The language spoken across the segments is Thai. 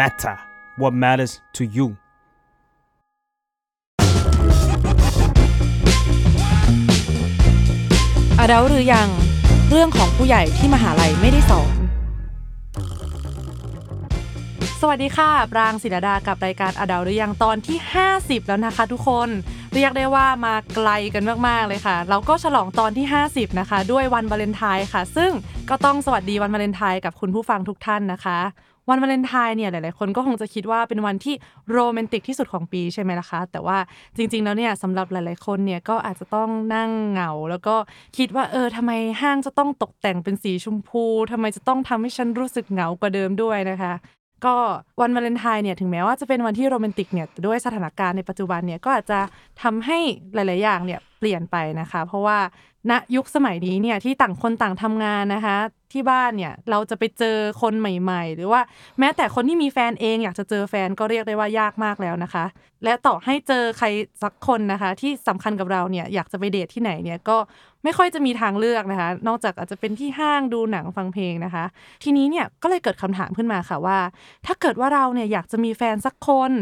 matter what matters to you อดัลหรือยังเรื่องของผู้ใหญ่ที่มหาลัยไม่ได้สอน สวัสดีค่ะ ปรางศิรดากับรายการอดัลหรือยังตอนที่ 50 แล้วนะคะทุกคน เรียกได้ว่ามาไกลกันมาก ๆ เลยค่ะ เราก็ฉลองตอนที่ 50 นะคะ ด้วยวันวาเลนไทน์ค่ะ ซึ่งก็ต้องสวัสดีวันวาเลนไทน์กับคุณผู้ฟังทุกท่านนะคะ วันวาเลนไทน์เนี่ยหลายๆ คนก็คงจะคิดว่าเป็นวันที่โรแมนติกที่สุดของปีใช่ไหมล่ะคะ แต่ว่าจริง ๆ แล้วเนี่ยสำหรับหลาย ๆ คนเนี่ยก็อาจจะต้องนั่งเหงา แล้วก็คิดว่าเออทำไมห้างจะต้องตกแต่งเป็นสีชมพูทำไมจะต้องทำให้ฉันรู้สึกเหงากว่าเดิมด้วยนะคะก็วันวาเลนไทน์เนี่ยถึงแม้ว่าจะเป็นวันที่โรแมนติกเนี่ยด้วยสถานการณ์ในปัจจุบันเนี่ยก็อาจจะทำให้หลาย ๆ อย่างเนี่ยเปลี่ยนไปนะคะ เพราะว่าณยุคสมัยนี้เนี่ยที่ต่างคนต่างทำงานนะคะ ที่บ้านเนี่ย เราจะไปเจอคนใหม่ ๆ หรือว่าแม้แต่คนที่มีแฟนเองอยากจะเจอแฟนก็เรียกได้ว่ายากมากแล้วนะคะ และต่อให้เจอใครสักคนนะคะ ที่สำคัญกับเราเนี่ยอยากจะไปเดทที่ไหนเนี่ยก็ไม่ค่อยจะมีทางเลือกนะคะ นอกจากอาจจะเป็นที่ห้างดูหนังฟังเพลงนะคะ ทีนี้เนี่ยก็เลยเกิดคำถามขึ้นมาค่ะว่า ถ้าเกิดว่าเราเนี่ยอยากจะมีแฟนสักคน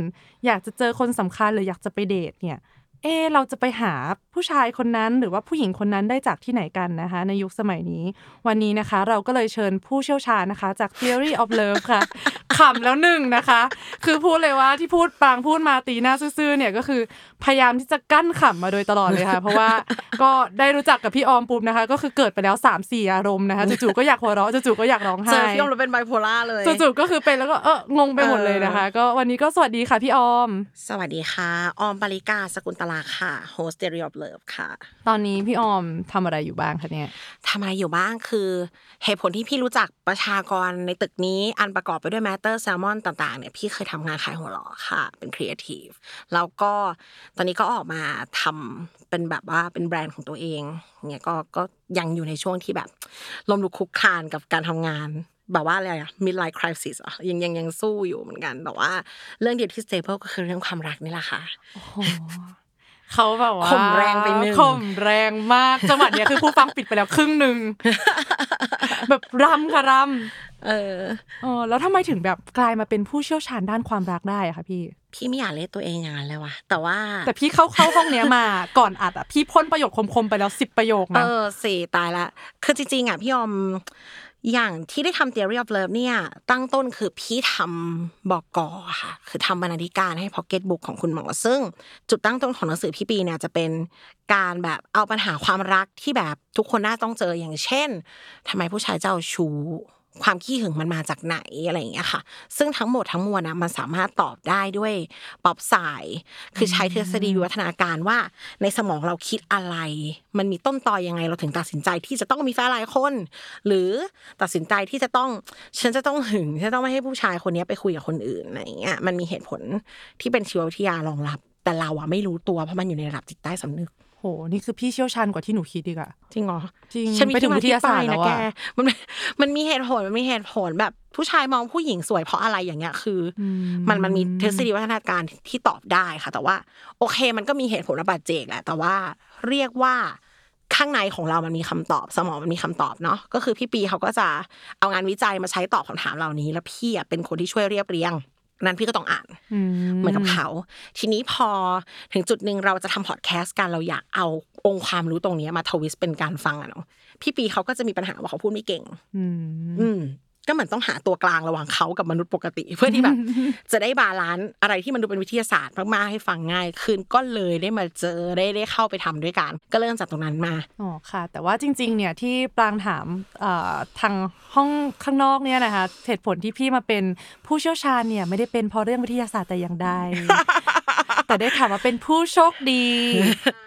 อยากจะเจอคนสำคัญหรืออยากจะไปเดทเนี่ย เอะเราจะไปหาผู้ชายคนนั้นหรือว่าผู้หญิงคนนั้นได้จากที่ไหนกันนะคะ ในยุคสมัยนี้ วันนี้นะคะ เราก็เลยเชิญผู้เชี่ยวชาญนะคะ จาก Theory of Love ค่ะขำแล้วหนึ่งนะคะ คือพูดเลยว่าที่พูดปางพูดมาตีหน้าซื่อๆเนี่ยก็คือพยายามที่จะกั้นขำมาโดยตลอดเลยค่ะ เพราะว่าก็ได้รู้จักกับพี่ออมปุ๊บนะคะ ก็คือเกิดไปแล้ว3ามสี่อารมณ์นะคะจู่ๆก็อยากหัวเราะจู่ๆก็อยากร้องเจไห้อพี่อมเราเป็นไบโพล่าเลยจู่ๆก็คือเป็นแล้วก็เอองงไปหมดเลยนะคะ ก็วันนี้ก็สวัสดีค่ะพี่ออม สวัสดีค่ะ ออมปริกาสกุลตลาค่ะ host Theory of Love ค่ะ ตอนนี้พี่ออมทำอะไรอยู่บ้างคะเนี่ยทำอะไรอยู่บ้างคือเหตุผลที่พี่รู้จักประชากรในตึกนี้อันประกอบไปด้วย Matter Salmon ต่างๆเนี่ยพี่เคยทำงานขายหัวเราะค่ะ เป็นครีเอทีฟแล้วก็ตอนนี้ก็ออกมาทำเป็นแบบว่าเป็นแบรนด์ของตัวเองเนี่ยก็ก็ยังอยู่ในช่วงที่แบบลมลุกคลุกคลานกับการทำงานแบบว่าอะไรอะ midlife crisis อะยังยังยังสู้อยู่เหมือนกัน แต่ว่าเรื่องเดียวที่ stable ก็คือเรื่องความรักนี่แหละค่ะ เขาแบบว่าข่มแรงไปหนึ่งข่มแรงมากจังหวะเนี้ยคือผู้ฟังปิดไปแล้วครึ่งหนึ่งแบบรำค่ะรเออำเออแล้วทำไมถึงแบบกลายมาเป็นผู้เชี่ยวชาญด้านความรักได้อะคะพี่พี่ไม่อยากเรียกตัวเองอย่างนั้นเลยว่ะแต่ว่า แต่พี่เข้าเข้าห้องเนี้ยมาก่อนอัดอะพี่พ่นประโยคคมๆไปแล้วสิบประโยคเอนะอสี่ตายละคือจริงๆอะพี่ยอม อย่างที่ได้ทำ theory of love เนี่ย ตั้งต้นคือพี่ทำบอกกอค่ะ คือทำบรรณาธิการให้ pocket book ของคุณหมอ ซึ่งจุดตั้งต้นของหนังสือพี่ปีเนี่ยจะเป็นการแบบเอาปัญหาความรักที่แบบทุกคนน่าต้องเจออย่างเช่นทำไมผู้ชายเจ้าชู้ ความขี้หึงมันมาจากไหนอะไรอย่างเงี้ยค่ะ ซึ่งทั้งหมดทั้งมวลนะมันสามารถตอบได้ด้วยป๊อปสาย คือใช้ทฤษฎีวิวัฒนาการว่า ในสมองเราคิดอะไร มันมีต้นตอยังไงเราถึงตัดสินใจที่จะต้องมีแฟนหลายคน หรือตัดสินใจที่จะต้องฉันจะต้องหึงฉันจะต้องไม่ให้ผู้ชายคนนี้ไปคุยกับคนอื่นอะไรอย่างเงี้ยมันมีเหตุผลที่เป็นชีววิทยารองรับ แต่เราอะไม่รู้ตัวเพราะมันอยู่ในระดับจิตใต้สำนึก หนี่คือพี่เชี่ยวชาญกว่าที่หนูคิดดีกว่าจริงเหรอจริงฉันมีไปถึงที่มวิทยาศาสตร์ที่ไปแล้วนะอะแกมันมันมีเหตุผลมันมีเหตุผลแบบผู้ชายมองผู้หญิงสวยเพราะอะไรอย่างเงี้ยคืออมันมันมีทฤษฎีวัฒนาการที่ตอบได้ค่ะ แต่ว่า โอเค มันก็มีเหตุผลระบาดเจกแหละแต่ว่าเรียกว่าข้างในของเรามันมีคำตอบ สมองมันมีคำตอบเนาะก็คือพี่ปีเขาก็จะเอางานวิจัยมาใช้ตอบคำถามเหล่านี้ แล้วพี่อะเป็นคนที่ช่วยเรียบเรียง นั้นพี่ก็ต้องอ่านอืมเหมือนกับเขา ทีนี้พอถึงจุดหนึ่งเราจะทำพอดแคสต์กันเราอยากเอาองค์ความรู้ตรงเนี้ยมาทวิสต์เป็นการฟังอะเนาะพี่ปีเขาก็จะมีปัญหาว่าเขาพูดไม่เก่ง อืมอืม ก็เหมือนต้องหาตัวกลางระหว่างเขากับมนุษย์ปกติ เพื่อที่แบบจะได้ balance อะไรที่มันดูเป็นวิทยาศาสตร์มากๆให้ฟังง่ายขึ้นก็เลยได้มาเจอได้ได้เข้าไปทำด้วยกัน ก็เริ่มจากตรงนั้นมาอ๋อค่ะ แต่ว่าจริง ๆ เนี่ยที่ปรางถามเอ่อทางห้องข้างนอกเนี่ยนะคะเหตุผลที่พี่มาเป็นผู้เชี่ยวชาญเนี่ยไม่ได้เป็นเพราะเรื่องวิทยาศาสตร์แต่อย่างใด แต่ได้ถามว่าเป็นผู้โชคดี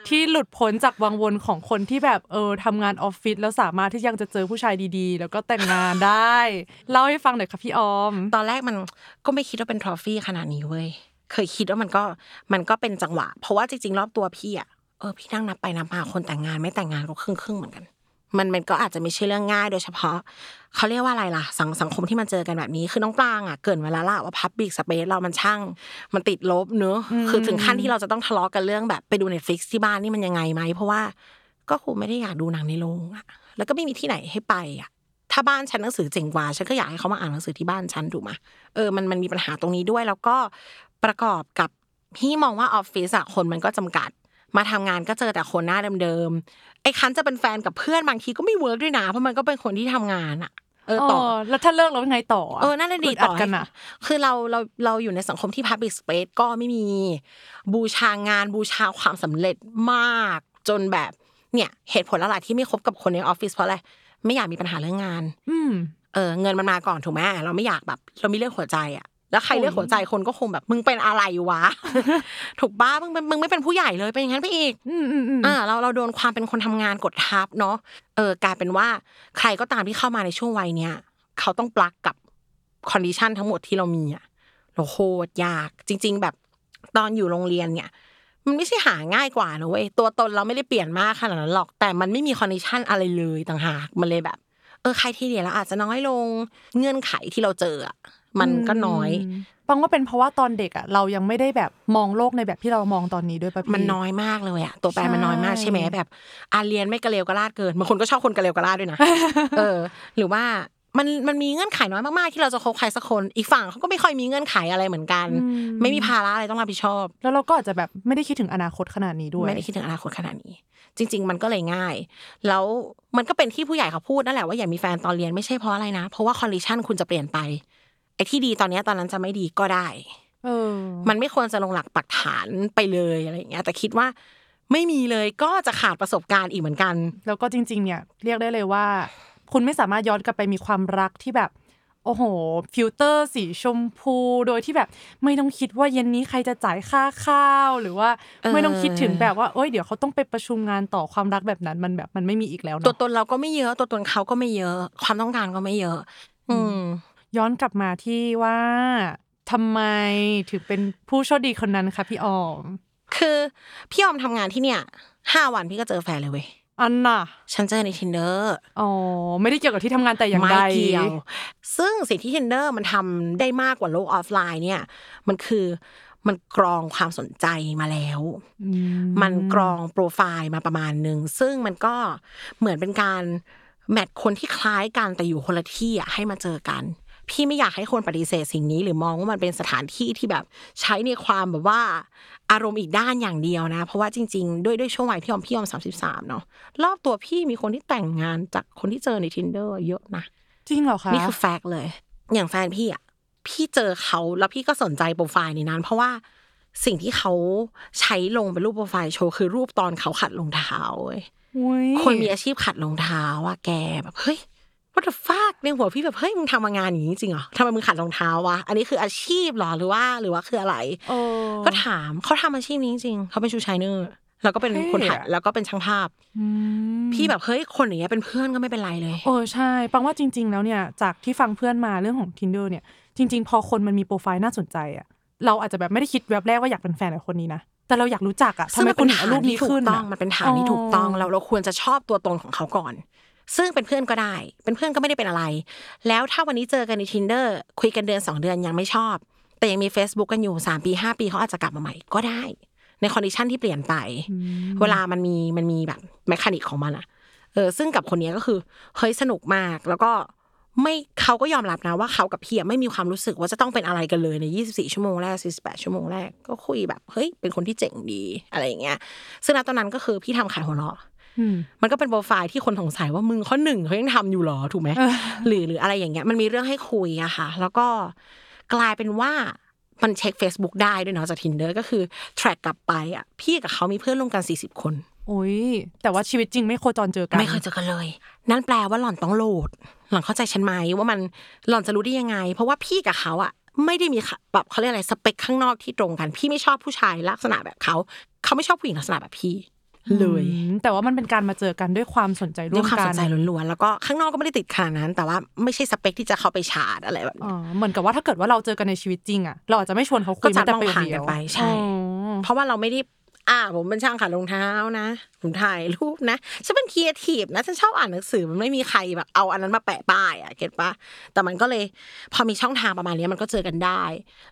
ที่หลุดพ้นจากวังวนของคนที่แบบเออทำงานออฟฟิศแล้วสามารถที่ยังจะเจอผู้ชายดีๆ แล้วก็แต่งงานได้เล่าให้ฟังหน่อยค่ะพี่ออม ตอนแรกมันก็ไม่คิดว่าเป็น trophy ขนาดนี้เว้ยเคยคิดว่ามันก็มันก็เป็นจังหวะ เพราะว่าจริงๆ รอบตัวพี่อะเออพี่นั่งนับไปนับมาคนแต่งงานไม่แต่งงานก็ครึ่งครึ่งๆเหมือนกัน มันมันก็อาจจะไม่ใช่เรื่องง่าย โดยเฉพาะเขาเรียกว่าอะไรล่ะ สังสังคมที่มันเจอกันแบบนี้ คือน้องปรางอะเกริ่นมาแล้วล่ะว่า public space เรามันช่าง มันติดลบเนอะคือถึงขั้นที่เราจะต้องทะเลาะกันเรื่องแบบไปดู Netflix ที่บ้านนี่มันยังไงไหมเพราะว่าก็คงไม่ได้อยากดูหนังในโรงอะ แล้วก็ไม่มีที่ไหนให้ไปอะถ้าบ้านฉันหนังสือเจ๋งกว่าฉันก็อยากให้เขามาอ่านหนังสือที่บ้านฉันถูกไหมเออมันมันมีปัญหาตรงนี้ด้วยแล้วก็ประกอบกับพี่มองว่าออฟฟิศอะคนมันก็จำกัด มาทำงานก็เจอแต่คนหน้าเดิมๆไอ้ครั้นจะเป็นแฟนกับเพื่อนบางทีก็ไม่เวิร์กด้วยนะเพราะมันก็เป็นคนที่ทำงานอะเออต่อเออแล้วถ้าเลิกแล้วยังไงต่ออะเออนั่นแหละดีดอัต่อให้กันอะ คือเราเราเราอยู่ในสังคมที่ Public Space ก็ไม่มีบูชางานบูชาความสำเร็จมาก จนแบบเนี่ยเหตุผลหลักๆที่ไม่คบกับคนในออฟฟิศเพราะอะไรไม่อยากมีปัญหาเรื่องงาน อืมเออเงินมันมาก่อนถูกไหมเราไม่อยากแบบ เรามีเรื่องหัวใจอะ แล้วใครโอ้ยเรื่องหัวใจคนก็คงแบบมึงเป็นอะไรวะ ถูกปะมึงเป็นมึงไม่เป็นผู้ใหญ่เลยเป็นอย่างนั้นไปอีกอืมอืมอืมอ่าเราเราโดนความเป็นคนทำงานกดทับเนาะเออกลายเป็นว่าใครก็ตามที่เข้ามาในช่วงวัยเนี้ยเขาต้องปลักกับ condition ทั้งหมดที่เรามีอะเราโคตรยาก จริง ๆ แบบตอนอยู่โรงเรียนเนี่ย มันไม่ใช่หาง่ายกว่านะเว้ยตัวตนเราไม่ได้เปลี่ยนมากขนาดนั้นหรอกแต่มันไม่มี condition อะไรเลยต่างหากมันเลยแบบเออ criteria เราอาจจะน้อยลงเงื่อนไขที่เราเจออะ มันก็น้อยปรางว่าเป็นเพราะว่าตอนเด็กอะเรายังไม่ได้แบบมองโลกในแบบที่เรามองตอนนี้ด้วยป่ะพี่มันน้อยมากเลยอะตัวแปรมันน้อยมากใช่ใช่ไหมแบบอาเรียนไม่กระเลวกระลาดเกินบางคนก็ชอบคนกระเลวกระลาดด้วยนะเออ หรือว่ามันมันมีเงื่อนไขน้อยมากๆที่เราจะคบใครสักคนอีกฝั่งเขาก็ไม่ค่อยมีเงื่อนไขอะไรเหมือนกันอืมไม่มีภาระอะไรต้องรับผิดชอบ แล้วเราก็อาจจะแบบไม่ได้คิดถึงอนาคตขนาดนี้ด้วยไม่ได้คิดถึงอนาคตขนาดนี้ จริง ๆ มันก็เลยง่าย แล้วมันก็เป็นที่ผู้ใหญ่เขาพูดนั่นแหละว่าอย่ามีแฟนตอนเรียนไม่ใช่เพราะอะไรนะ เพราะว่า condition คุณจะเปลี่ยนไป ไอ้ที่ดีตอนเนี้ยตอนนั้นจะไม่ดีก็ได้เออมันไม่ควรจะลงหลักปักฐานไปเลยอะไรอย่างเงี้ย แต่คิดว่าไม่มีเลยก็จะขาดประสบการณ์อีกเหมือนกัน แล้วก็จริง ๆ เนี่ย เรียกได้เลยว่า คุณไม่สามารถย้อนกลับไปมีความรักที่แบบ โอ้โห ฟิลเตอร์สีชมพู โดยที่แบบ ไม่ต้องคิดว่าเย็นนี้ใครจะจ่ายค่าข้าว หรือว่าเออไม่ต้องคิดถึงแบบว่าเอ้ยเดี๋ยวเขาต้องไปประชุมงานต่อความรักแบบนั้นมันแบบมันไม่มีอีกแล้วตัวเนาะตนเราก็ไม่เยอะ ตัวตนเขาก็ไม่เยอะ ความต้องการก็ไม่เยอะ อืม ย้อนกลับมาที่ว่าทำไมถึงเป็นผู้โชคดีคนนั้นคะพี่ออม คือพี่ออมทำงานที่เนี่ยห้าวันพี่ก็เจอแฟนเลยเว้ยอันน่ะ ฉันเจอใน tinder อ๋อ ไม่ได้เกี่ยวกับที่ทำงานแต่อย่างไม่ใดเกี่ยว ซึ่งสิ่งที่ tinder มันทำได้มากกว่าโลกออฟไลน์เนี่ย มันคือมันกรองความสนใจมาแล้วอืมันกรองโปรไฟล์มาประมาณหนึ่ง ซึ่งมันก็เหมือนเป็นการแมทคนที่คล้ายกันแต่อยู่คนละที่อะให้มาเจอกัน พี่ไม่อยากให้คนปฏิเสธสิ่งนี้ หรือมองว่ามันเป็นสถานที่ที่แบบใช้ในความแบบว่าอารมณ์อีกด้านอย่างเดียวนะ เพราะว่าจริง ๆ ด้วยด้วยช่วงวัยพี่ออมพี่ออมสามสิบสามเนาะรอบตัวพี่มีคนที่แต่งงานจากคนที่เจอใน tinder เยอะนะจริงเหรอคะนี่คือแฟกต์เลย อย่างแฟนพี่อะพี่เจอเขาแล้วพี่ก็สนใจโปรไฟล์ในนั้น เพราะว่าสิ่งที่เขาใช้ลงเป็นรูปโปรไฟล์โชว์คือรูปตอนเขาขัดรองเท้าเว้ยอุ๊ยคนมีอาชีพขัดรองเท้าว่าแกแบบเฮ้ย what the fuck ในหัวพี่แบบเฮ้ยมึงทำมางานอย่างนี้จริงเหรอทำไมมึงขัดรองเท้าวะอันนี้คืออาชีพเหรอหรือว่าหรือว่าคืออะไรเออก็ถามเขาทำอาชีพนี้จริงๆเขาเป็นชูชายเนอร์แล้วก็เป็นเท่คนถ่ายอะแล้วก็เป็นช่างภาพอืมพี่แบบเฮ้ยคนอย่างเงี้ยเป็นเพื่อนก็ไม่เป็นไรเลยเออใช่ปังว่าจริง ๆ แล้วเนี่ยจากที่ฟังเพื่อนมาเรื่องของ tinder เนี่ย จริง ๆ พอคนมันมีโปรไฟล์น่าสนใจอะเราอาจจะแบบไม่ได้คิดแวบแรกว่าอยากเป็นแฟนกับคนนี้นะแต่เราอยากรู้จักอะทำไมคุณถึงเอารูปนี้ขึ้นซึ่งมัเป็ฐาที่ถูกต้องอะมันเป็นฐานที่ถูกต้องอ๋อเราเราควรจะชอบตัวตนของเขาก่อน ซึ่งเป็นเพื่อนก็ได้ เป็นเพื่อนก็ไม่ได้เป็นอะไร แล้วถ้าวันนี้เจอกันใน tinder คุยกันเดือนสองเดือนยังไม่ชอบ แต่ยังมี Facebook กันอยู่สามปีห้าปีเขาอาจจะกลับมาใหม่ก็ได้ ใน condition ที่เปลี่ยนไป เวลามันมีมันมีแบบ mechanic ของมันอะเออซึ่งกับคนนี้ก็คือเฮ้ยสนุกมากแล้วก็ไม่เขาก็ยอมรับนะว่าเขากับพี่อะไม่มีความรู้สึกว่าจะต้องเป็นอะไรกันเลยใน 24 ชั่วโมงแรก 48 ชั่วโมงแรกก็คุยแบบเฮ้ยเป็นคนที่เจ๋งดีอะไรอย่างเงี้ยซึ่งณตอนนั้นก็คือพี่ทำขายหัวเราะอื มมันก็เป็นโปรไฟล์ที่คนสงสัยว่ามึงข้อหนึ่งเขายังทำอยู่เหรอถูกไหมเออหรือหรืออะไรอย่างเงี้ย มันมีเรื่องให้คุยอะค่ะ แล้วก็กลายเป็นว่ามันเช็ค Facebook ได้ด้วยเนาะจาก tinder ก็คือ track กลับไปอะพี่กับเขามีเพื่อนร่วมกัน 40 คนโอ้ยแต่ว่าชีวิตจริงไม่โคจรเจอกันไม่เคยเจอกันเลย นั่นแปลว่าหล่อนต้องโหลด หล่อนเข้าใจฉันไหมว่ามันหล่อนจะรู้ได้ยังไง เพราะว่าพี่กับเขาอะไม่ได้มีค่ะแบบเขาเรียกอะไรสเปคข้างนอกที่ตรงกัน พี่ไม่ชอบผู้ชายลักษณะแบบเขาเขาไม่ชอบผู้หญิงลักษณะแบบพี่ เลยอืมแต่ว่ามันเป็นการมาเจอกันด้วยความสนใจร่ด้ววยมความกัสนนใจล้วนๆแล้วก็ข้างนอกก็ไม่ได้ติดขนาดนั้น แต่ว่าไม่ใช่สเปคที่จะเข้าไปชาร์จอะไรแบบอ๋นี้อเหมือนกับว่าถ้าเกิดว่าเราเจอกันในชีวิตจริงอะเราอาจจะไม่ชวนเขาคุยก็จะแม้แต่ต้องประโยคผ่านเดีกัยนวไปใช่อ๋อเพราะว่าเราไม่ได้อ่าผมเป็นช่างขัดรองเท้านะผมถ่ายรูปนะฉันเป็นครีเอทีฟนะฉันชอบอ่านหนังสือมันไม่มีใครแบบเอาอันนั้นมาแปะป้ายอะเก็ตปะแต่มันก็เลย พอมีช่องทางประมาณนี้มันก็เจอกันได้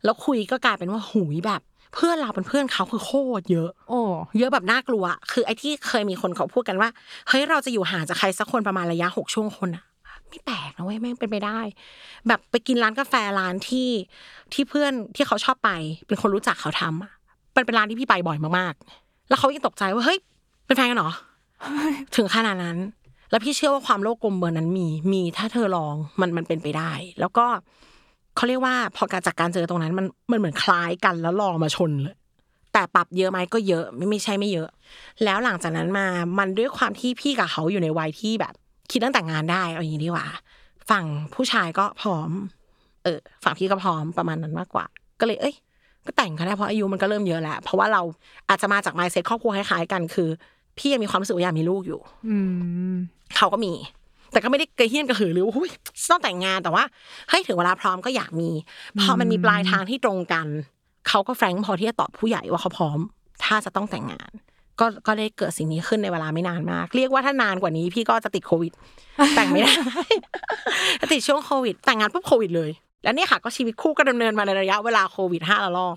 แล้วคุยก็กลายเป็นว่าหุยแบบ เพื่อนเราเป็นเพื่อนเขาคือโคตรเยอะ โอ้เยอะแบบน่ากลัวอะคือไอ้ที่เคยมีคนเขาพูดกันว่าเฮ้ยเราจะอยู่ห่างจากใครสักคนประมาณระยะหกช่วงคนอะไม่แปลกนะเว้ยแม่งเป็นไปได้ แบบไปกินร้านกาแฟร้านที่ที่เพื่อนที่เขาชอบไป เป็นคนรู้จักเขาทำอะเป็นเป็นร้านที่พี่ไปบ่อยมากๆ แล้วเขายังตกใจว่าเฮ้ยเป็นแฟนกันเหรอถึงขนาดนั้น แล้วพี่เชื่อว่าความโลภกลมเบอร์นั้นมีมีถ้าเธอลองมันมันเป็นไปได้ แล้วก็ เขาเรียกว่าพอการจากการเจอตรงนั้นมันมันเหมือนคล้ายกันแล้วลองมาชนเลยแต่ปรับเยอะไหมก็เยอะไม่ไม่ใช่ไม่เยอะ แล้วหลังจากนั้นมามันด้วยความที่พี่กับเขาอยู่ในวัยที่แบบ คิดตั้งแต่งงานได้เอาอย่างนี้ดีกว่าฝั่งผู้ชายก็พร้อม เออ ฝั่งพี่ก็พร้อมประมาณนั้นมากกว่า ก็เลยเอ้ย ก็แต่งก็ได้เพราะอายุมันก็เริ่มเยอะแล้วเพราะว่าเราอาจจะมาจากไมเซ็ตครอบครัวคล้ายๆกันคือ พี่ยังมีความรู้สึกว่าอยากมีลูกอยู่ อืมเขาก็มี แต่ก็ไม่ได้กระเฮี้ยนกระหือหรือว่าหุ้ยต้องแต่งงานแต่ว่าให้ถึงเวลาพร้อมก็อยากมีพอมันมีปลายทางที่ตรงกันเขาก็แฟรงค์พอที่จะตอบผู้ใหญ่ว่าเขาพร้อม ถ้าจะต้องแต่งงาน ก็ก็ได้เกิดสิ่งนี้ขึ้นในเวลาไม่นานมาก เรียกว่าถ้านานกว่านี้พี่ก็จะติดโควิด แต่งไม่ได้ติดช่วงโควิด แต่งงานปุ๊บโควิดเลยแล้วเนี่ยค่ะก็ชีวิตคู่ก็ดำเนินมาในระยะเวลาโควิดห้าระลอก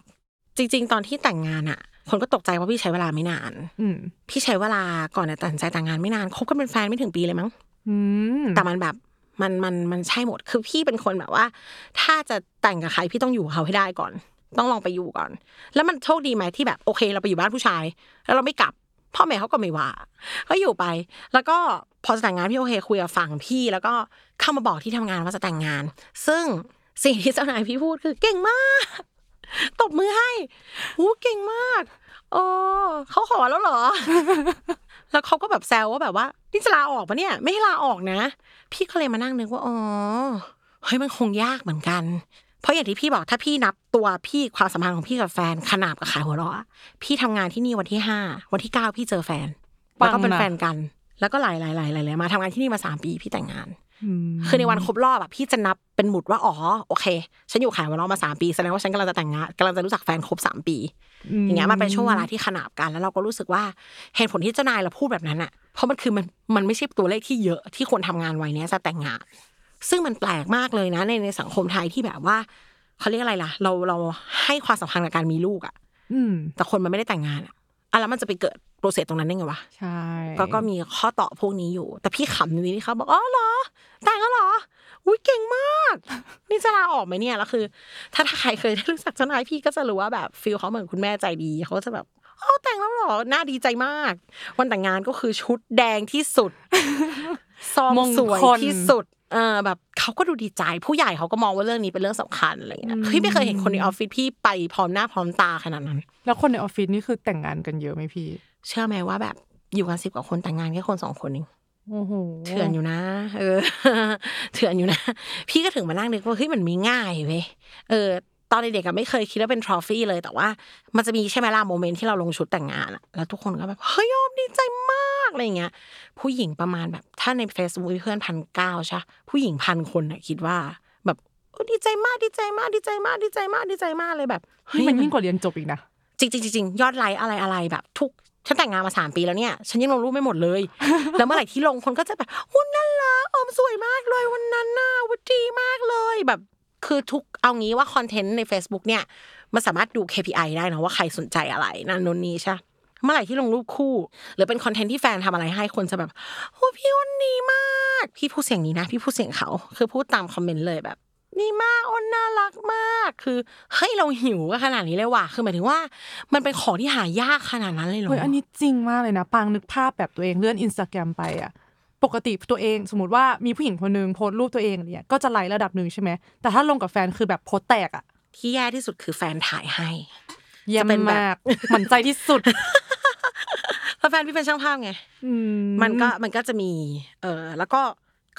จริง ๆ ตอนที่แต่งงานอะ คนก็ตกใจว่าพี่ใช้เวลาไม่นานอืมพี่ใช้เวลาก่อนจะตัดสินใจแต่งงานไม่นานคบกันเป็นแฟนไม่ถึงปีเลยมั้งอืม แต่มันแบบมันมันมันใช่หมด คือพี่เป็นคนแบบว่า ถ้าจะแต่งกับใครพี่ต้องอยู่เขาให้ได้ก่อน ต้องลองไปอยู่ก่อน แล้วมันโชคดีไหมที่แบบโอเค เราไปอยู่บ้านผู้ชาย แล้วเราไม่กลับ พ่อแม่เขาก็ไม่ว่าก็อยู่ไป แล้วก็พอแต่งงานพี่โอเคคุยกับฝั่งพี่ แล้วก็เข้ามาบอกที่ทำงานว่าจะแต่งงาน ซึ่งสิ่งที่เจ้านายพี่พูดคือเก่งมากตบมือให้หูเก่งมากโอ้เขาขอแล้วเหรอ แล้วเขาก็แบบแซวว่าแบบว่านี่จะลาออกปะเนี่ย ไม่ให้ลาออกนะ พี่ก็เลยมานั่งนึกว่าอ๋อเฮ้ยมันคงยากเหมือนกัน เพราะอย่างที่พี่บอกถ้าพี่นับตัวพี่ความสัมพันธ์ของพี่กับแฟนขนาบกับขายหัวเราะอะพี่ทำงานที่นี่วันที่ห้าวันที่เก้าพี่เจอแฟนแล้วก็เป็นแฟนกัน แล้วก็หลายหลายหลายหลายมาทำงานที่นี่มาสามปีพี่แต่งงานอืม คือในวันครบรอบอะพี่จะนับเป็นหมุดว่าอ๋อโอเค ฉันอยู่ขายหัวเราะมาสามปีแสดงว่าฉันกำลังจะแต่งงานกำลังจะรู้จักแฟนครบสามปี อย่างเงี้ยมันเป็นช่วงเวลาที่ขนาบกัน แล้วเราก็รู้สึกว่าเหตุผลที่เจ้านายเราพูดแบบนั้นอะเพราะมันคือมันมันไม่ใช่ตัวเลขที่เยอะที่คนทำงานวัยเนี้ยจะแต่งงาน ซึ่งมันแปลกมากเลยนะในในสังคมไทยที่แบบว่าเขาเรียกอะไรล่ะ เราเราให้ความสำคัญกับการมีลูกอะอืมแต่คนมันไม่ได้แต่งงานอะอะแล้วมันจะไปเกิด โปรเซสตรงนั้นได้ไงวะใช่ก็ก็มีข้อต่อพวกนี้อยู่ แต่พี่ขำตรงนี้ที่เขาบอกอ๋อเหรอแต่งแล้วเหรออุ้ยเก่งมาก นี่จะลาออกไหมเนี่ยแล้วคือ ถ้าถ้าใครเคยได้รู้จักเจ้านายพี่ก็จะรู้ว่าแบบ feel เขาเหมือนคุณแม่ใจดีเขาจะแบบอ๋อแต่งแล้วเหรอน่าดีใจมาก วันแต่งงานก็คือชุดแดงที่สุดซองสวยที่สุดเออแบบเขาก็ดูดีใจผู้ใหญ่เขาก็มองว่าเรื่องนี้เป็นเรื่องสำคัญอะไรเงี้ยพี่ไม่เคยเห็นคนในออฟฟิศพี่ไปพร้อมหน้าพร้อมตาขนาดนั้น แล้วคนในออฟฟิศนี่คือแต่งงานกันเยอะไหมพี่ เชื่อไหมว่าแบบอยู่กันสิบกว่าคนแต่งงานแค่คนสองคนเองโอ้โหเถื่อนอยู่นะ เออ เถื่อนอยู่นะ พี่ก็ถึงมานั่งนึกว่าเฮ้ยมันมีง่ายเว้ยเออตอนเด็กๆอะไม่เคยคิดว่าเป็นทรอฟี่เลยแต่ว่า มันจะมีใช่ไหมล่ะโมเมนต์ที่เราลงชุดแต่งงานอะแล้วทุกคนก็แบบเฮ้ยยอมดีใจมากอะไรเงี้ย ผู้หญิงประมาณแบบถ้าใน Facebook มีเพื่อนพันเก้าใช่ปะผู้หญิงพันคนอะคิดว่า แบบโอ้ดีใจมากดีใจมากดีใจมากดีใจมากดีใจมากเลยแบบเฮ้นี่ยมันยิ่งกว่าเรียนจบอีกนะจริงๆจริงๆยอดไลค์อะไรอะไรแบบ ทุก ฉันแต่งงานมาสามปีแล้วเนี่ย ฉันยังลงรูปไม่หมดเลย แล้วเมื่อไหร่ที่ลงคนก็จะแบบหุ่นนั่นละออมสวยมากเลยวันนั้นน่ะวันดีมากเลยแบบ คือทุกเอางี้ว่าคอนเทนต์ใน Facebook เนี่ยมันสามารถดู KPI ได้นะว่าใครสนใจอะไรนั่นนนนี้ใช่เมื่อไหร่ที่ลงรูปคู่ หรือเป็นคอนเทนต์ที่แฟนทำอะไรให้คนจะแบบโอ้พี่วันดีมาก พี่พูดเสียงนี้นะ พี่พูดเสียงเขา คือพูดตามคอมเมนต์เลยแบบ นี่มากอ้นน่ารักมาก คือเฮ้ยเราหิวกันขนาดนี้เลยว่ะคือหมายถึงว่า มันเป็นของที่หายากขนาดนั้นเลยเหรอเฮ้ยอันนี้จริงมากเลยนะปางนึกภาพแบบตัวเองเลื่อนอินสตาแกรมไปอะปกติตัวเองสมมติว่ามีผู้หญิงคนนึงโพสต์รูปตัวเองเนี่ยก็จะไลค์ระดับหนึ่งใช่ไหมแต่ถ้าลงกับแฟนคือแบบโพสต์แตกอะที่แย่ที่สุดคือแฟนถ่ายให้เยี่ยมจะเป็นแบบมากหมันใจที่สุดเพราะแฟนพี่เป็นช่างภาพไงอืมันก็มันก็จะมี เออแล้วก็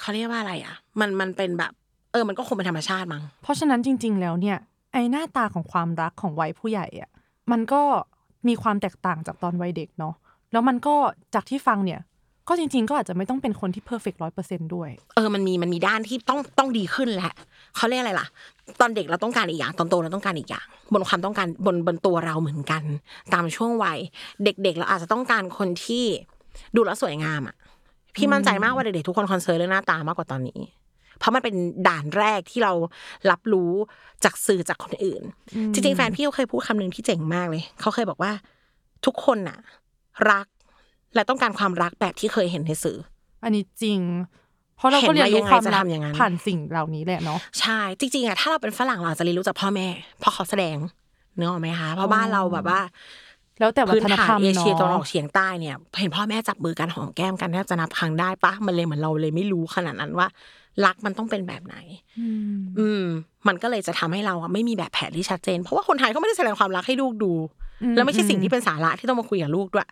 เขาเรียกว่าอะไรอะ มันมันเป็นแบบ เออมันก็คงเป็นธรรมชาติมั้งเพราะฉะนั้นจริง ๆ แล้วเนี่ย ไอหน้าตาของความรักของวัยผู้ใหญ่อะมันก็มีความแตกต่างจากตอนวัยเด็กเนาะแล้วมันก็จากที่ฟังเนี่ย ก็จริง ๆ ก็อาจจะไม่ต้องเป็นคนที่เพอร์เฟกต์ร้อยเปอร์เซ็นด้วย เออมันมีมันมีด้านที่ต้องต้องดีขึ้นแหละเขาเรียกอะไรล่ะ ตอนเด็กเราต้องการอีกอย่างตอนโตเราต้องการอีกอย่าง บนความต้องการบนบนตัวเราเหมือนกัน ตามช่วงวัย เด็ก ๆ เราอาจจะต้องการคนที่ดูแล้วสวยงามอะพี่มั่นใจมากว่าเด็กๆทุกคนคอนเซิร์นเรื่องหน้าตามากกว่าตอนนี้ เพราะมันเป็นด่านแรกที่เรารับรู้จากสื่อจากคนอื่น จริงๆแฟนพี่เขาเคยพูดคำหนึ่งที่เจ๋งมากเลย เขาเคยบอกว่า ทุกคนน่ะ รักและต้องการความรักแบบที่เคยเห็นในสื่อ อันนี้จริง เพเพราะเราก็เรียนรู้ความเห็นรัว่ากยังไงจะทำอย่างนั้นผ่านสิ่งเหล่านี้แหละเนาะใช่จริงๆอะถ้าเราเป็นฝรั่งเราอาจจะเรียนรู้จากพ่อแม่ เพราะเขาแสดงเนื้อออกไหมคะเพราะบ้านเราแบบว่า แล้วแต่วัพื้นฒนฐาธรนรมเอเนาะเชียตะวันออกเฉียงใต้เนี่ย เห็นพ่อแม่จับมือกันหอมแก้มกันแทบจะนับครั้งได้ปะมันเลยเหมือนเราเลยไม่รู้ขนาดนั้นว่ารักมันต้องเป็นแบบไหน อืมอืมมันก็เลยจะทำให้เราอะไม่มีแบบแผนที่ชัดเจน เพราะว่าคนไทยก็ไม่ได้แสดงความรักให้ลูกดู แล้วไม่ใช่สิ่งที่เป็นสาระที่ต้องมาคุยกับลูกด้วย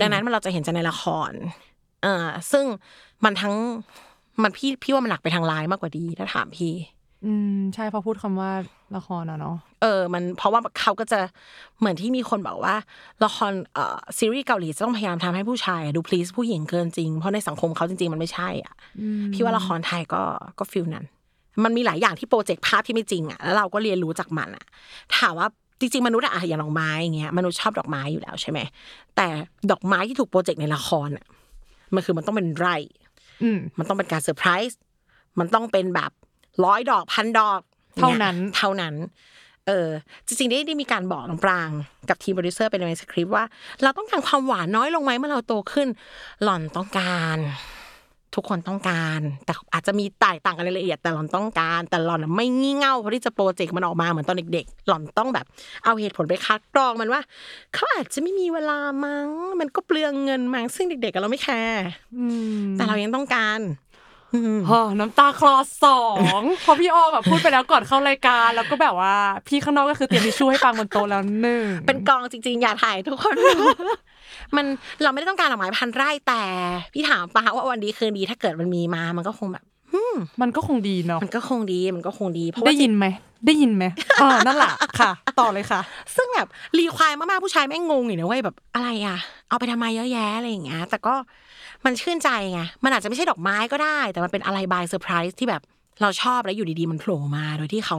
ดังนั้นมันเราจะเห็นจากในละคร เอ่อซึ่งมันทั้งมันพี่พี่ว่ามันหนักไปทางร้ายมากกว่าดีถ้าถามพี่ อืมใช่พอพูดคำว่าละครอะเนาะเออ มันเพราะว่าเขาก็จะเหมือนที่มีคนบอกว่า ละครเอ่อซีรีส์เกาหลีจะต้องพยายามทำให้ผู้ชายดู please ผู้หญิงเกินจริงเพราะในสังคมเขาจริง ๆ มันไม่ใช่อะพี่ว่าละครไทยก็ก็ฟิลนั้น มันมีหลายอย่างที่โปรเจกต์ภาพที่ไม่จริงอะแล้วเราก็เรียนรู้จากมันอะ ถามว่าจริงๆมนุษย์อะอย่างดอกไม้อย่างเงี้ยมนุษย์ชอบดอกไม้อยู่แล้วใช่ไหมแต่ดอกไม้ที่ถูกโปรเจกต์ในละครอะมันคือมันต้องเป็นไร่อืมมันต้องเป็นการเซอร์ไพรส์มันต้องเป็นแบบ ร้อยดอกพันดอกเท่านั้น เท่านั้น เออจริงๆได้ได้มีการบอกน้องปรางกับทีมโปรดิวเซอร์เป็นในสคริปต์ว่า เราต้องการความหวานน้อยลงไหมเมื่อเราโตขึ้น หล่อนต้องการ ทุกคนต้องการ แต่อาจจะมีแตกต่างกันรายละเอียด แต่หล่อนต้องการ แต่หล่อนไม่งี่เง่าเพราะที่จะ project มันออกมาเหมือนตอนเด็กๆ หล่อนต้องแบบเอาเหตุผลไปคัดกรองมันว่าเขาอาจจะไม่มีเวลามั้ง มันก็เปลืองเงินมั้งซึ่งเด็กๆอะเราไม่แคร์อืมแต่เรายังต้องการอืมฮะ น้ำตาคลอสองพอพี่อ้อแบบพูดไปแล้วก่อนเข้ารายการ แล้วก็แบบว่า พี่ข้างนอกก็คือเตรียมทิชชู่ให้ปังบนโต๊ะแล้วหนึ่งเป็นกองจริงๆ อย่าถ่ายทุกคน มันเราไม่ได้ต้องการดอกไม้พันไร่แต่ พี่ถามปาว่าวันดีคืนดีถ้าเกิดมันมีมา มันก็คงแบบมันก็คงดีเนาะมันก็คงดีมันก็คงดีเพราะได้ว่ายินไหมได้ยินไหมเออนั่นแหละค่ะ ต่อเลยค่ะ ซึ่งแบบ require มากๆผู้ชายแม่งงงอยู่นะเว้ยแบบอะไรอะ เอาไปทำไมเยอะแยะอะไรอย่างเงี้ยแต่ก็ มันชื่นใจไง มันอาจจะไม่ใช่ดอกไม้ก็ได้ แต่มันเป็นอะไร by surprise ที่แบบเราชอบแล้วอยู่ดีๆมันโผล่มาโดยที่เขา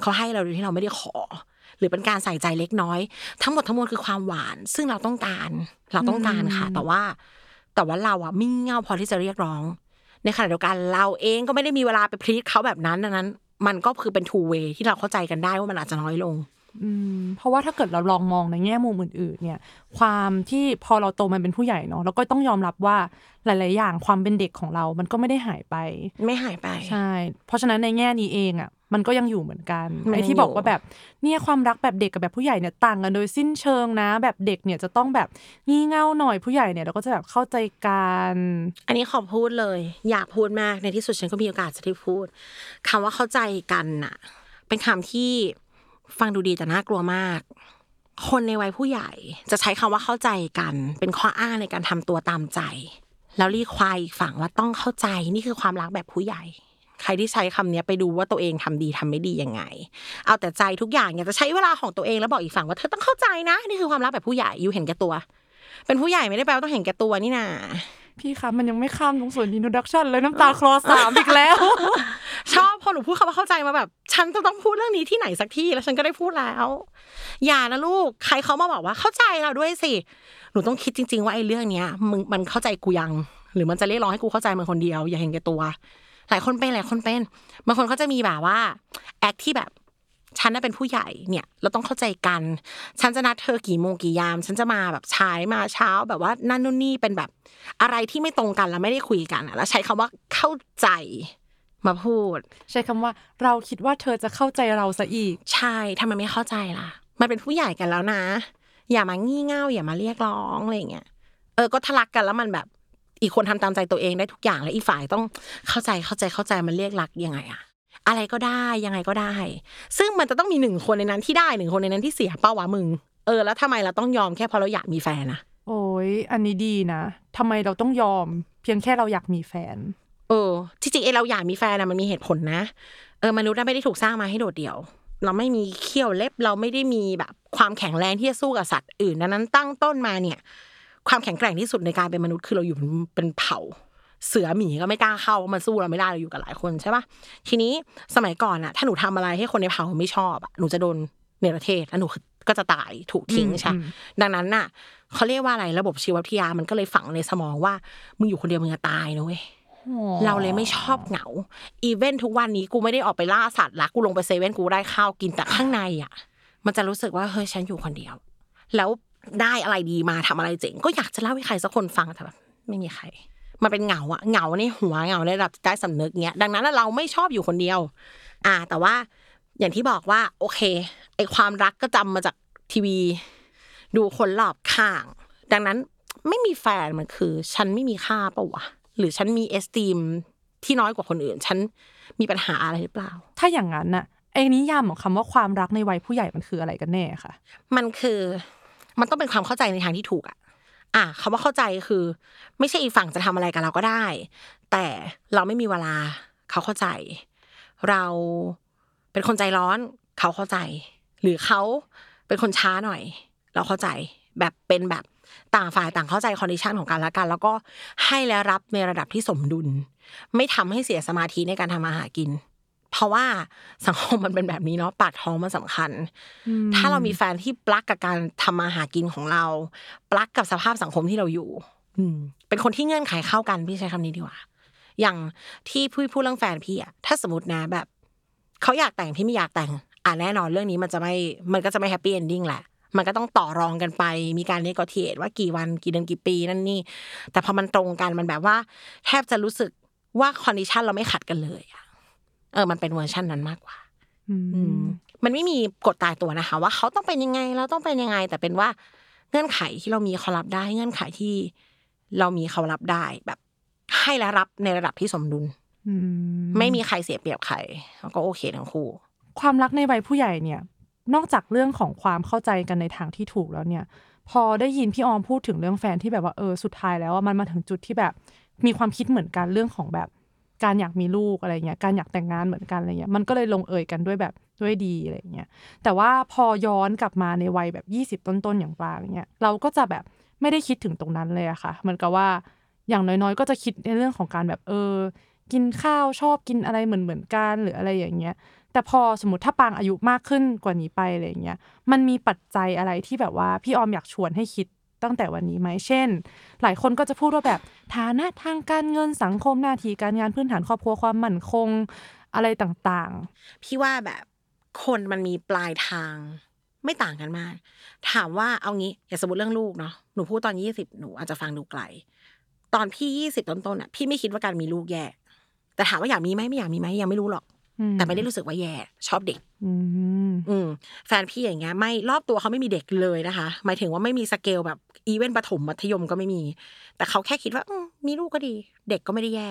เขาให้เราโดยที่เราไม่ได้ขอ หรือเป็นการใส่ใจเล็กน้อย ทั้งหมดทั้งมวลคือความหวาน ซึ่งเราต้องการ เราต้องการค่ะ แต่ว่า แต่ว่าเราอะไม่เง่าพอที่จะเรียกร้อง ในขณะเดียวกันเราเองก็ไม่ได้มีเวลาไป please เขาแบบนั้นดังนั้น มันก็คือเป็น two way ที่เราเข้าใจกันได้ว่ามันอาจจะน้อยลงอืม เพราะว่าถ้าเกิดเราลองมองในแง่มุมอื่นๆ เนี่ย ความที่พอเราโตมาเป็นผู้ใหญ่เนาะเราก็ต้องยอมรับว่าหลาย ๆ อย่างความเป็นเด็กของเรา มันก็ไม่ได้หายไป ไม่หายไป ใช่ เพราะฉะนั้นในแง่นี้เองอะ มันก็ยังอยู่เหมือนกันมันยังไอ้ที่บอกอยู่ว่าแบบเนี่ยความรักแบบเด็กกับแบบผู้ใหญ่เนี่ยต่างกันโดยสิ้นเชิงนะ แบบเด็กเนี่ยจะต้องแบบงี่เง่าหน่อยผู้ใหญ่เนี่ยเราก็จะแบบเข้าใจกันอันนี้ขอพูดเลย อยากพูดมากในที่สุดฉันก็มีโอกาสจะได้พูดคำว่าเข้าใจกันน่ะ เป็นคำที่ ฟังดูดีแต่น่ากลัวมาก คนในวัยผู้ใหญ่จะใช้คำว่าเข้าใจกัน เป็นข้ออ้างในการทำตัวตามใจ แล้วรีควายอีกฝั่งว่าต้องเข้าใจนี่คือความรักแบบผู้ใหญ่ ใครที่ใช้คำนี้ไปดูว่าตัวเองทำดีทำไม่ดียังไง เอาแต่ใจทุกอย่างอยากจะใช้เวลาของตัวเองแล้วบอกอีกฝั่งว่าเธอต้องเข้าใจนะ นี่คือความรักแบบผู้ใหญ่อยู่เห็นแก่ตัว เป็นผู้ใหญ่ไม่ได้แปลว่าต้องเห็นแก่ตัวนี่นา พี่คะมันยังไม่ข้ามตรงส่วน introduction เลยน้ำตาคลอสามอีกแล้ว ชอบพอหนูพูดคำว่าเข้าใจมาแบบ ฉันจะต้องพูดเรื่องนี้ที่ไหนสักที่แล้วฉันก็ได้พูดแล้ว อย่านะลูกใครเขามาบอกว่าเข้าใจเราด้วยสิหนูต้องคิดจริง ๆ ว่าไอ้เรื่องเนี้ยมึงมันเข้าใจกูยัง หรือมันจะเรียกร้องให้กูเข้าใจมันคนเดียว อย่าเห็นแก่ตัว หลายคนเป็นหลายคนเป็นบางคนเขาจะมีแบบว่า act ที่แบบ ฉันน่ะเป็นผู้ใหญ่เนี่ย เราต้องเข้าใจกัน ฉันจะนัดเธอกี่โมงกี่ยาม ฉันจะมาแบบใช้มาเช้าแบบว่านั่นนู่นนี่เป็นแบบอะไรที่ไม่ตรงกันแล้วไม่ได้คุยกันอะแล้วใช้คำว่าเข้าใจมาพูด ใช้คำว่าเราคิดว่าเธอจะเข้าใจเราซะอีก ใช่ทำไมไม่เข้าใจล่ะ มันเป็นผู้ใหญ่กันแล้วนะ อย่ามางี่เง่าอย่ามาเรียกร้องอะไรอย่างเงี้ยเออก็ทะลักกันแล้วมันแบบ อีกคนทำตามใจตัวเองได้ทุกอย่างแล้วอีกฝ่ายต้องเข้าใจเข้าใจเข้าใจมันเรียกรักยังไงอะ อะไรก็ได้ยังไงก็ได้ ซึ่งมันจะต้องมีหนึ่งคนในนั้นที่ได้หนึ่งคนในนั้นที่เสียเป้าวะมึง เออ แล้วทำไมเราต้องยอมแค่เพราะเราอยากมีแฟนอะโอ้ยอันนี้ดีนะทำไมเราต้องยอม เพียงแค่เราอยากมีแฟน เออที่จริงไอเราอยากมีแฟนอะมันมีเหตุผลนะ เออมนุษย์น่ะไม่ได้ถูกสร้างมาให้โดดเดี่ยว เราไม่มีเขี้ยวเล็บเราไม่ได้มีแบบ ความแข็งแรงที่จะสู้กับสัตว์อื่นดังนั้นตั้งต้นมาเนี่ย ความแข็งแกร่งที่สุดในการเป็นมนุษย์คือเราอยู่เป็นเป็นเผ่า เสือหมีก็ไม่กล้าเข้าเพราะมันสู้เราไม่ได้เราอยู่กับหลายคนใช่ปะทีนี้สมัยก่อนอะถ้าหนูทำอะไรให้คนในเผ่าไม่ชอบอะหนูจะโดนเนรเทศแล้วหนูก็จะตายถูกทิ้งอืมใช่อืมดังนั้นน่ะเขาเรียกว่าอะไรระบบชีววิทยามันก็เลยฝังในสมองว่ามึงอยู่คนเดียวมึงจะตายนะเว้ยเราเลยไม่ชอบเหงา อีเวนทุกวันนี้กูไม่ได้ออกไปล่าสัตว์ละกูลงไปเซเว่นกูได้ข้าวกินแต่ข้างในอะ มันจะรู้สึกว่าเฮ้ยฉันอยู่คนเดียว แล้วได้อะไรดีมาทำอะไรเจ๋ง ก็อยากจะเล่าให้ใครสักคนฟังแต่แบบไม่มีใคร มันเป็นเหงาอะเหงาในหัวเหงาในระดับใต้สำนึกเงี้ยดังนั้นเราไม่ชอบอยู่คนเดียว อ่า แต่ว่าอย่างที่บอกว่า โอเคไอความรักก็จำมาจากทีวี ดูคนรอบข้าง ดังนั้นไม่มีแฟนมันคือ ฉันไม่มีค่าปะวะหรือฉันมีเอสติมที่น้อยกว่าคนอื่น ฉันมีปัญหาอะไรหรือเปล่า ถ้าอย่างนั้นน่ะไอ้นิยามของคำว่าความรักในวัยผู้ใหญ่มันคืออะไรกันแน่ค่ะ มันคือ มันต้องเป็นความเข้าใจในทางที่ถูกอะ อะคำว่าเข้าใจคือ ไม่ใช่อีกฝั่งจะทำอะไรกับเราก็ได้ แต่เราไม่มีเวลา เขาเข้าใจ เราเป็นคนใจร้อน เขาเข้าใจ หรือเขาเป็นคนช้าหน่อย เราเข้าใจแบบเป็นแบบต่างฝ่ายต่างเข้าใจ condition ของกันและกัน แล้วก็ให้และรับในระดับที่สมดุล ไม่ทำให้เสียสมาธิในการทำมาหากิน เพราะว่าสังคมมันเป็นแบบนี้เนาะปากท้องมันสำคัญ ถ้าเรามีแฟนที่ปลักกับการทำมาหากินของเรา ปลักกับสภาพสังคมที่เราอยู่ อืมเป็นคนที่เงื่อนไขเข้ากันพี่ใช้คำนี้ดีกว่า อย่างที่พี่พูดเรื่องแฟนพี่อะถ้าสมมตินะแบบเขาอยากแต่งพี่ไม่อยากแต่ง อะแน่นอนเรื่องนี้มันจะไม่มันก็จะไม่ happy ending แหละมันก็ต้องต่อรองกันไป มีการ negotiate ว่ากี่วันกี่เดือนกี่ปีนั่นนี่ แต่พอมันตรงกันมันแบบว่า แทบจะรู้สึกว่า condition เราไม่ขัดกันเลยอะ เออ มันเป็นเวอร์ชันนั้นมากกว่าอืมอืมมันไม่มีกฎตายตัวนะคะ ว่าเขาต้องเป็นยังไงเราต้องเป็นยังไง แต่เป็นว่าเงื่อนไขที่เรามีเขารับได้ เงื่อนไขที่เรามีเขารับได้แบบ ให้และรับในระดับที่สมดุลอืไม่มีใครเสียเปรียบใครแล้วก็โอเคทั้งคู่ ความรักในวัยผู้ใหญ่เนี่ย นอกจากเรื่องของความเข้าใจกันในทางที่ถูกแล้วเนี่ย พอได้ยินพี่ออมพูดถึงเรื่องแฟนที่แบบว่าเออสุดท้ายแล้วอะมันมาถึงจุดที่แบบมีความคิดเหมือนกันเรื่องของแบบ การอยากมีลูกอะไรเงี้ยการอยากแต่งงานเหมือนกันอะไรเงี้ยมันก็เลยลงเอยกันด้วยแบบด้วยดีอะไรเงี้ยแต่ว่าพอย้อนกลับมาในวัยแบบยี่สิบต้นๆอย่างปลางเนี่ยเราก็จะแบบไม่ได้คิดถึงตรงนั้นเลยอะค่ะเหมือนกับว่าอย่างน้อยๆ ก็จะคิดในเรื่องของการแบบเออ กินข้าวชอบกินอะไรเหมือนเหมือนกันหรืออะไรอย่างเงี้ยแต่พอสมมติถ้าปางอายุมากขึ้นกว่านี้ไปอะไรเงี้ยมันมีปัจจัยอะไรที่แบบว่าพี่ออมอยากชวนให้คิด ตั้งแต่วันนี้ไหมเช่น หลายคนก็จะพูดว่าแบบฐานะทางการเงินสังคมหน้าที่การงานพื้นฐานครอบครัวความมั่นคงอะไรต่างๆ พี่ว่าแบบคนมันมีปลายทางไม่ต่างกันมาก ถามว่าเอางี้อย่าสมมติเรื่องลูกเนาะหนูพูดตอนยี่สิบหนูอาจจะฟังดูไกล ตอนพี่ยี่สิบต้นๆอะพี่ไม่คิดว่าการมีลูกแย่แต่ถามว่าอยากมีไหมไม่อยากมีไหมยังไม่รู้หรอก แต่ไม่ได้รู้สึกว่าแย่ชอบเด็กอืมอืมแฟนพี่อย่างเงี้ยไม่รอบตัวเขาไม่มีเด็กเลยนะคะ หมายถึงว่าไม่มีสเกลแบบอีเวนต์ประถมมัธยมก็ไม่มี แต่เขาแค่คิดว่าอืมมีลูกก็ดี เด็กก็ไม่ได้แย่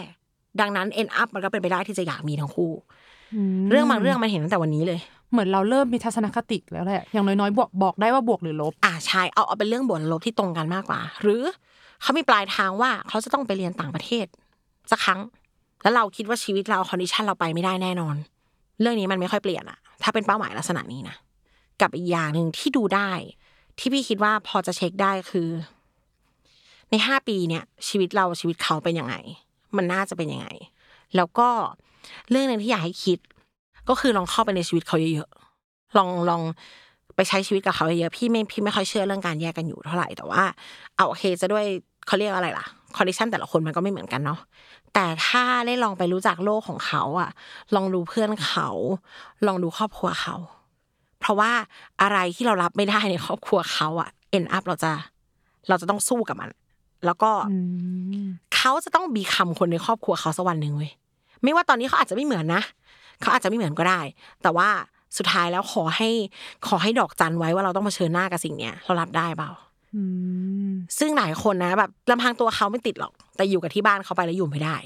ดังนั้นเอ็นอัพมันก็เป็นไปได้ที่จะอยากมีทั้งคู่เรื่องบางเรื่องมันเห็นตั้งแต่วันนี้เลย เหมือนเราเริ่มมีทัศนคติแล้วแหละอย่างน้อยๆบวกบอกได้ว่าบวกหรือลบ อ่าใช่เอาเอาเป็นเรื่องบวกลบที่ตรงกันมากกว่า หรือเขามีปลายทางว่าเขาจะต้องไปเรียนต่างประเทศสักครั้ง แล้วเราคิดว่าชีวิตเรา condition เราไปไม่ได้แน่นอน เรื่องนี้มันไม่ค่อยเปลี่ยนอะถ้าเป็นเป้าหมายลักษณะนี้นะกับอีกอย่างหนึ่งที่ดูได้ ที่พี่คิดว่าพอจะเช็คได้คือ ในห้าปีเนี่ย ชีวิตเราชีวิตเขาเป็นยังไง มันน่าจะเป็นยังไง แล้วก็เรื่องหนึ่งที่อยากให้คิด ก็คือลองเข้าไปในชีวิตเขาเยอะๆลองลองไปใช้ชีวิตกับเขาเยอะๆพี่ไม่พี่ไม่ค่อยเชื่อเรื่องการแยกกันอยู่เท่าไหร่แต่ว่าเอาโอเคจะด้วยเขาเรียกอะไรล่ะ condition แต่ละคนมันก็ไม่เหมือนกันเนาะแต่ถ้าได้ลองไปรู้จักโลกของเขาอะลองดูเพื่อนเขา ลองดูครอบครัวเขา เพราะว่าอะไรที่เรารับไม่ได้ในครอบครัวเขาอะ end up เราจะ เราจะต้องสู้กับมัน แล้วก็อืมเขาจะต้อง become คนในครอบครัวเขาสักวันหนึ่งเว้ยไม่ว่าตอนนี้เขาอาจจะไม่เหมือนนะเขาอาจจะไม่เหมือนก็ได้ แต่ว่าสุดท้ายแล้วขอให้ขอให้ดอกจันไว้ว่าเราต้องเผชิญหน้ากับสิ่งเนี้ยเรารับได้เปล่าอืม ซึ่งหลายคนนะแบบลำพังตัวเขาไม่ติดหรอก แต่อยู่กับที่บ้านเขาไปแล้วอยู่ไม่ได้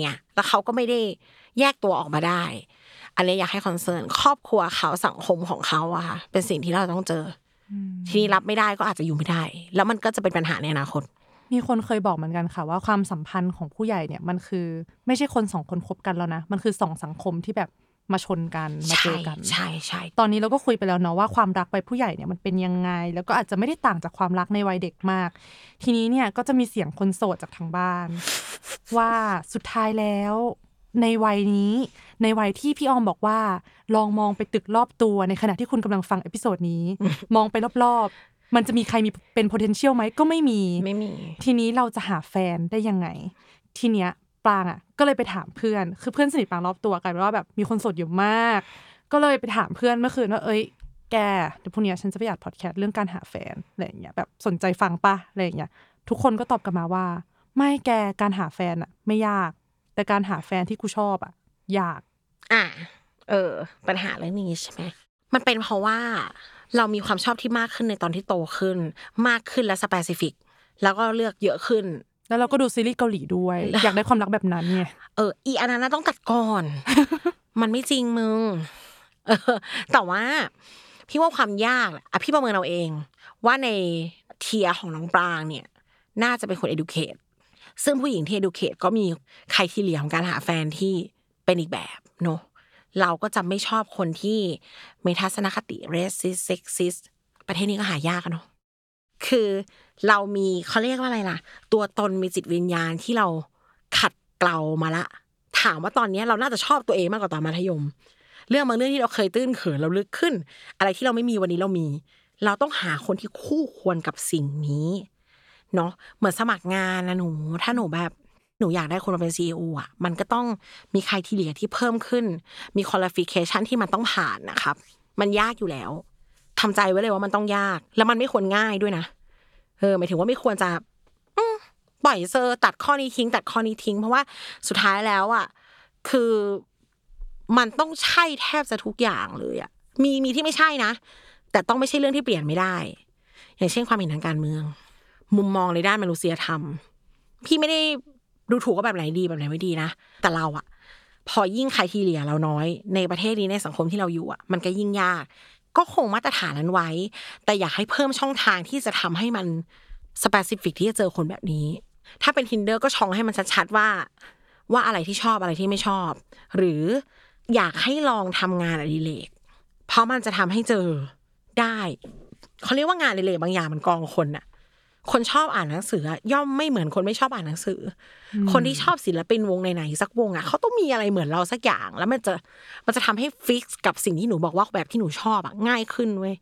เนี่ย แล้วเขาก็ไม่ได้แยกตัวออกมาได้ อันนี้อยากให้คอนเซิร์นครอบครัวเขาสังคมของเขาอะค่ะเป็นสิ่งที่เราต้องเจออทีนี้รับไม่ได้ก็อาจจะอยู่ไม่ได้ แล้วมันก็จะเป็นปัญหาในอนาคตมีคนเคยบอกเหมือนกันค่ะว่าความสัมพันธ์ของผู้ใหญ่เนี่ยมันคือ ไม่ใช่คนสองคนคบกันแล้วนะ มันคือสองสังคมที่แบบ มาชนกันมาเจอกันใช่ใช่ใช่ตอนนี้เราก็คุยไปแล้วเนาะว่าความรักวัยผู้ใหญ่เนี่ยมันเป็นยังไง แล้วก็อาจจะไม่ได้ต่างจากความรักในวัยเด็กมาก ทีนี้เนี่ยก็จะมีเสียงคนโสดจากทางบ้าน ว่าสุดท้ายแล้วในวัยนี้ ในวัยที่พี่ออมบอกว่า ลองมองไปตึกรอบตัวในขณะที่คุณกำลังฟัง episode นี้ มองไปรอบๆ มันจะมีใครมีเป็น potential ไหมก็ไม่มีไม่มี ทีนี้เราจะหาแฟนได้ยังไง ทีเนี้ย ปรางอะก็เลยไปถามเพื่อน คือเพื่อนสนิทปรางรอบตัวกลายเป็นว่าแบบมีคนโสดอยู่มาก ก็เลยไปถามเพื่อนเมื่อคืนว่าเอ้ยแกเดี๋ยวพรุ่งนี้ฉันจะไปอัดพอดแคสต์เรื่องการหาแฟนอะไรอย่างเงี้ยแบบสนใจฟังปะอะไรอย่างเงี้ยทุกคนก็ตอบกลับมาว่า ไม่แกการหาแฟนอะไม่ยาก แต่การหาแฟนที่กูชอบอะยาก อะเออ ปัญหาเรื่องนี้ใช่ไหมมันเป็นเพราะว่าเรามีความชอบที่มากขึ้นในตอนที่โตขึ้น มากขึ้นและ specific แล้วก็เลือกเยอะขึ้น แล้วเราก็ดูซีรีส์เกาหลีด้วย อยากได้ความรักแบบนั้นไงเออ อีอันนั้นนะต้องตัดก่อน มันไม่จริงมึงเออแต่ว่า พี่ว่าความยากแหละอะพี่ประเมินเอาเอง ว่าใน tier ของน้องปรางเนี่ย น่าจะเป็นคน educate ซึ่งผู้หญิงที่ educate ก็มี criteria ของการหาแฟนที่เป็นอีกแบบเนอะเราก็จะไม่ชอบคนที่มีทัศนคติ racist sexist ประเทศนี้ก็หายากอะเนาะคือ เรามีเขาเรียกว่าอะไรล่ะ ตัวตนมีจิตวิญญาณที่เราขัดเกลามาละ ถามว่าตอนนี้เราน่าจะชอบตัวเองมากกว่าตอนมัธยม เรื่องบางเรื่องที่เราเคยตื้นเขินเราลึกขึ้น อะไรที่เราไม่มีวันนี้เรามี เราต้องหาคนที่คู่ควรกับสิ่งนี้เนาะเหมือนสมัครงานนะหนู ถ้าหนูแบบหนูอยากได้คนมาเป็นซีออะ มันก็ต้องมี criteria ที่เพิ่มขึ้น มี qualification ที่มันต้องผ่านนะครับ มันยากอยู่แล้วทำใจไว้เลยว่ามันต้องยาก แล้วมันไม่ควรง่ายด้วยนะ เออหมายถึงว่าไม่ควรจะปล่อยเซอร์ตัดข้อนี้ทิ้ง ตัดข้อนี้ทิ้ง เพราะว่าสุดท้ายแล้วอะคือมันต้องใช่แทบจะทุกอย่างเลยอะมีมีที่ไม่ใช่นะ แต่ต้องไม่ใช่เรื่องที่เปลี่ยนไม่ได้ อย่างเช่นความเห็นทางการเมือง มุมมองในด้านมนุษยธรรม พี่ไม่ได้ดูถูกว่าแบบไหนดีแบบไหนไม่ดีนะ แต่เราอะพอยิ่งใครทีเลียเราน้อย ในประเทศนี้ในสังคมที่เราอยู่อะมันก็ยิ่งยาก ก็คงมาตรฐานนั้นไว้ แต่อยากให้เพิ่มช่องทางที่จะทำให้มันสเปซิฟิกที่จะเจอคนแบบนี้ ถ้าเป็น tinder ก็ช่องให้มันชัดๆว่า ว่าอะไรที่ชอบอะไรที่ไม่ชอบ หรืออยากให้ลองทำงานอดิเรกเพราะมันจะทำให้เจอได้เขาเรียกว่างานอดิเรกบางอย่างมันกองคนอะ คนชอบอ่านหนังสืออะย่อมไม่เหมือนคนไม่ชอบอ่านหนังสืออคนที่ชอบศิลปินวงไหนๆสักวงอะเขาต้องมีอะไรเหมือนเราสักอย่าง แล้วมันจะมันจะทำให้ฟิกซ์กับสิ่งที่หนูบอกว่าแบบที่หนูชอบอะง่ายขึ้นเว้ย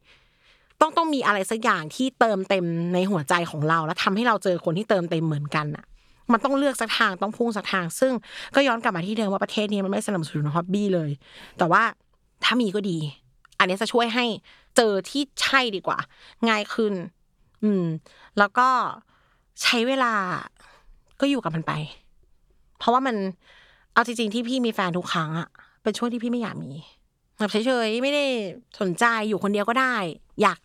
ต้องต้องมีอะไรสักอย่างที่เติมเต็มในหัวใจของเรา แล้วทำให้เราเจอคนที่เติมเต็มเหมือนกันอะ มันต้องเลือกสักทางต้องพุ่งสักทาง ซึ่งก็ย้อนกลับมาที่เดิมว่าประเทศนี้มันไม่สนับสนุนฮ็อบบี้เลย แต่ว่าถ้ามีก็ดี อันนี้จะช่วยให้เจอที่ใช่ดีกว่า ง่ายขึ้น อืม แล้วก็ใช้เวลาก็อยู่กับมันไป เพราะว่ามันเอาจริงๆที่พี่มีแฟนทุกครั้งอะเป็นช่วงที่พี่ไม่อยากมีแบบเฉยๆไม่ได้สนใจอยู่คนเดียวก็ได้ อยาก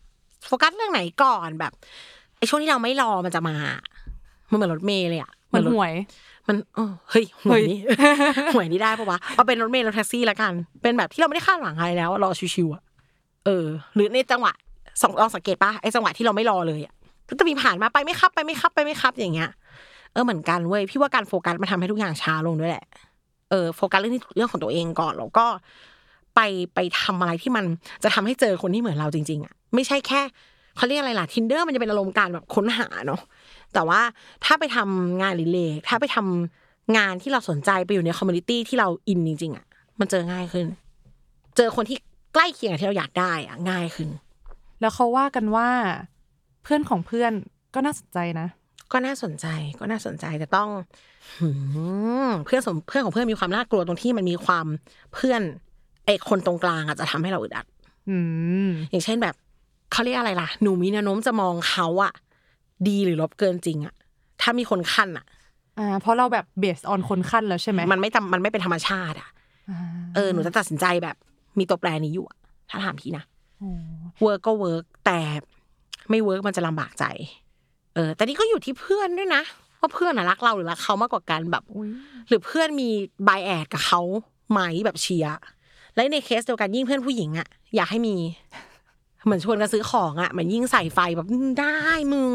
โฟกัสเรื่องไหนก่อนแบบไอ้ช่วงที่เราไม่รอมันจะมา มันเหมือนรถเมล์เลยอะเหมือนรถหวย มันเออเฮ้ยหวยเฮ้ยนี่หวยนี่ได้ปะวะเอาเป็นรถเมล์รถแท็กซี่ละกัน เป็นแบบที่เราไม่ได้คาดหวังอะไรแล้ว รอชิวๆอะเออ หรือในจังหวะ สองลองสังเกตปะไอ้จังหวะที่เราไม่รอเลยอะก็จะมีผ่านมาไปไม่ครับไปไม่ครับไปไม่ครับอย่างเงี้ย เออเหมือนกันเว้ยพี่ว่าการโฟกัสมันทำให้ทุกอย่างช้าลงด้วยแหละ เออโฟกัสเรื่องที่เรื่องของตัวเองก่อนแล้วก็ ไปไปทำอะไรที่มันจะทำให้เจอคนที่เหมือนเราจริง ๆอะไม่ใช่แค่เขาเรียกอะไรล่ะ tinder มันจะเป็นอารมณ์การแบบค้นหาเนาะแต่ว่าถ้าไปทำงาน relate ถ้าไปทำงานที่เราสนใจไปอยู่ใน community ที่เราอินจริงๆอะมันเจอง่ายขึ้น เจอคนที่ใกล้เคียงกับที่เราอยากได้อะง่ายขึ้น แล้วเขาว่ากันว่า เพื่อนของเพื่อนก็น่าสนใจนะ ก็น่าสนใจก็น่าสนใจแต่ต้องหืมเพื่อนสมเพื่อนของเพื่อนมีความน่ากลัวตรงที่มันมีความเพื่อนไอ้คนตรงกลางอาจจะทำให้เราอึดอัดอืมอย่างเช่นแบบเขาเรียกอะไรล่ะ หนูมีแนวโน้มจะมองเขาอะดีหรือลบเกินจริงอะถ้ามีคนคั่นอะอ่าเพราะเราแบบ based on คนคั่นแล้วใช่ไหมมันไม่จำมันไม่เป็นธรรมชาติอะอ่าเออหนูจะตัดสินใจแบบ มีตัวแปรนี้อยู่อะถ้าถามพี่นะโอ้ เวิร์กก็เวิร์กแต่ไม่เวิร์กมันจะลำบากใจ เออ แต่นี่ก็อยู่ที่เพื่อนด้วยนะว่าเพื่อนอะรักเราหรือรักเขามากกว่ากันแบบอุ๊ยหรือเพื่อนมี bias กับเขาไหมแบบเชียร์และในเคสเดียวกันยิ่งเพื่อนผู้หญิงอะอยากให้มี เหมือนชวนกันซื้อของอะเหมือนยิ่งใส่ไฟแบบอืมได้มึง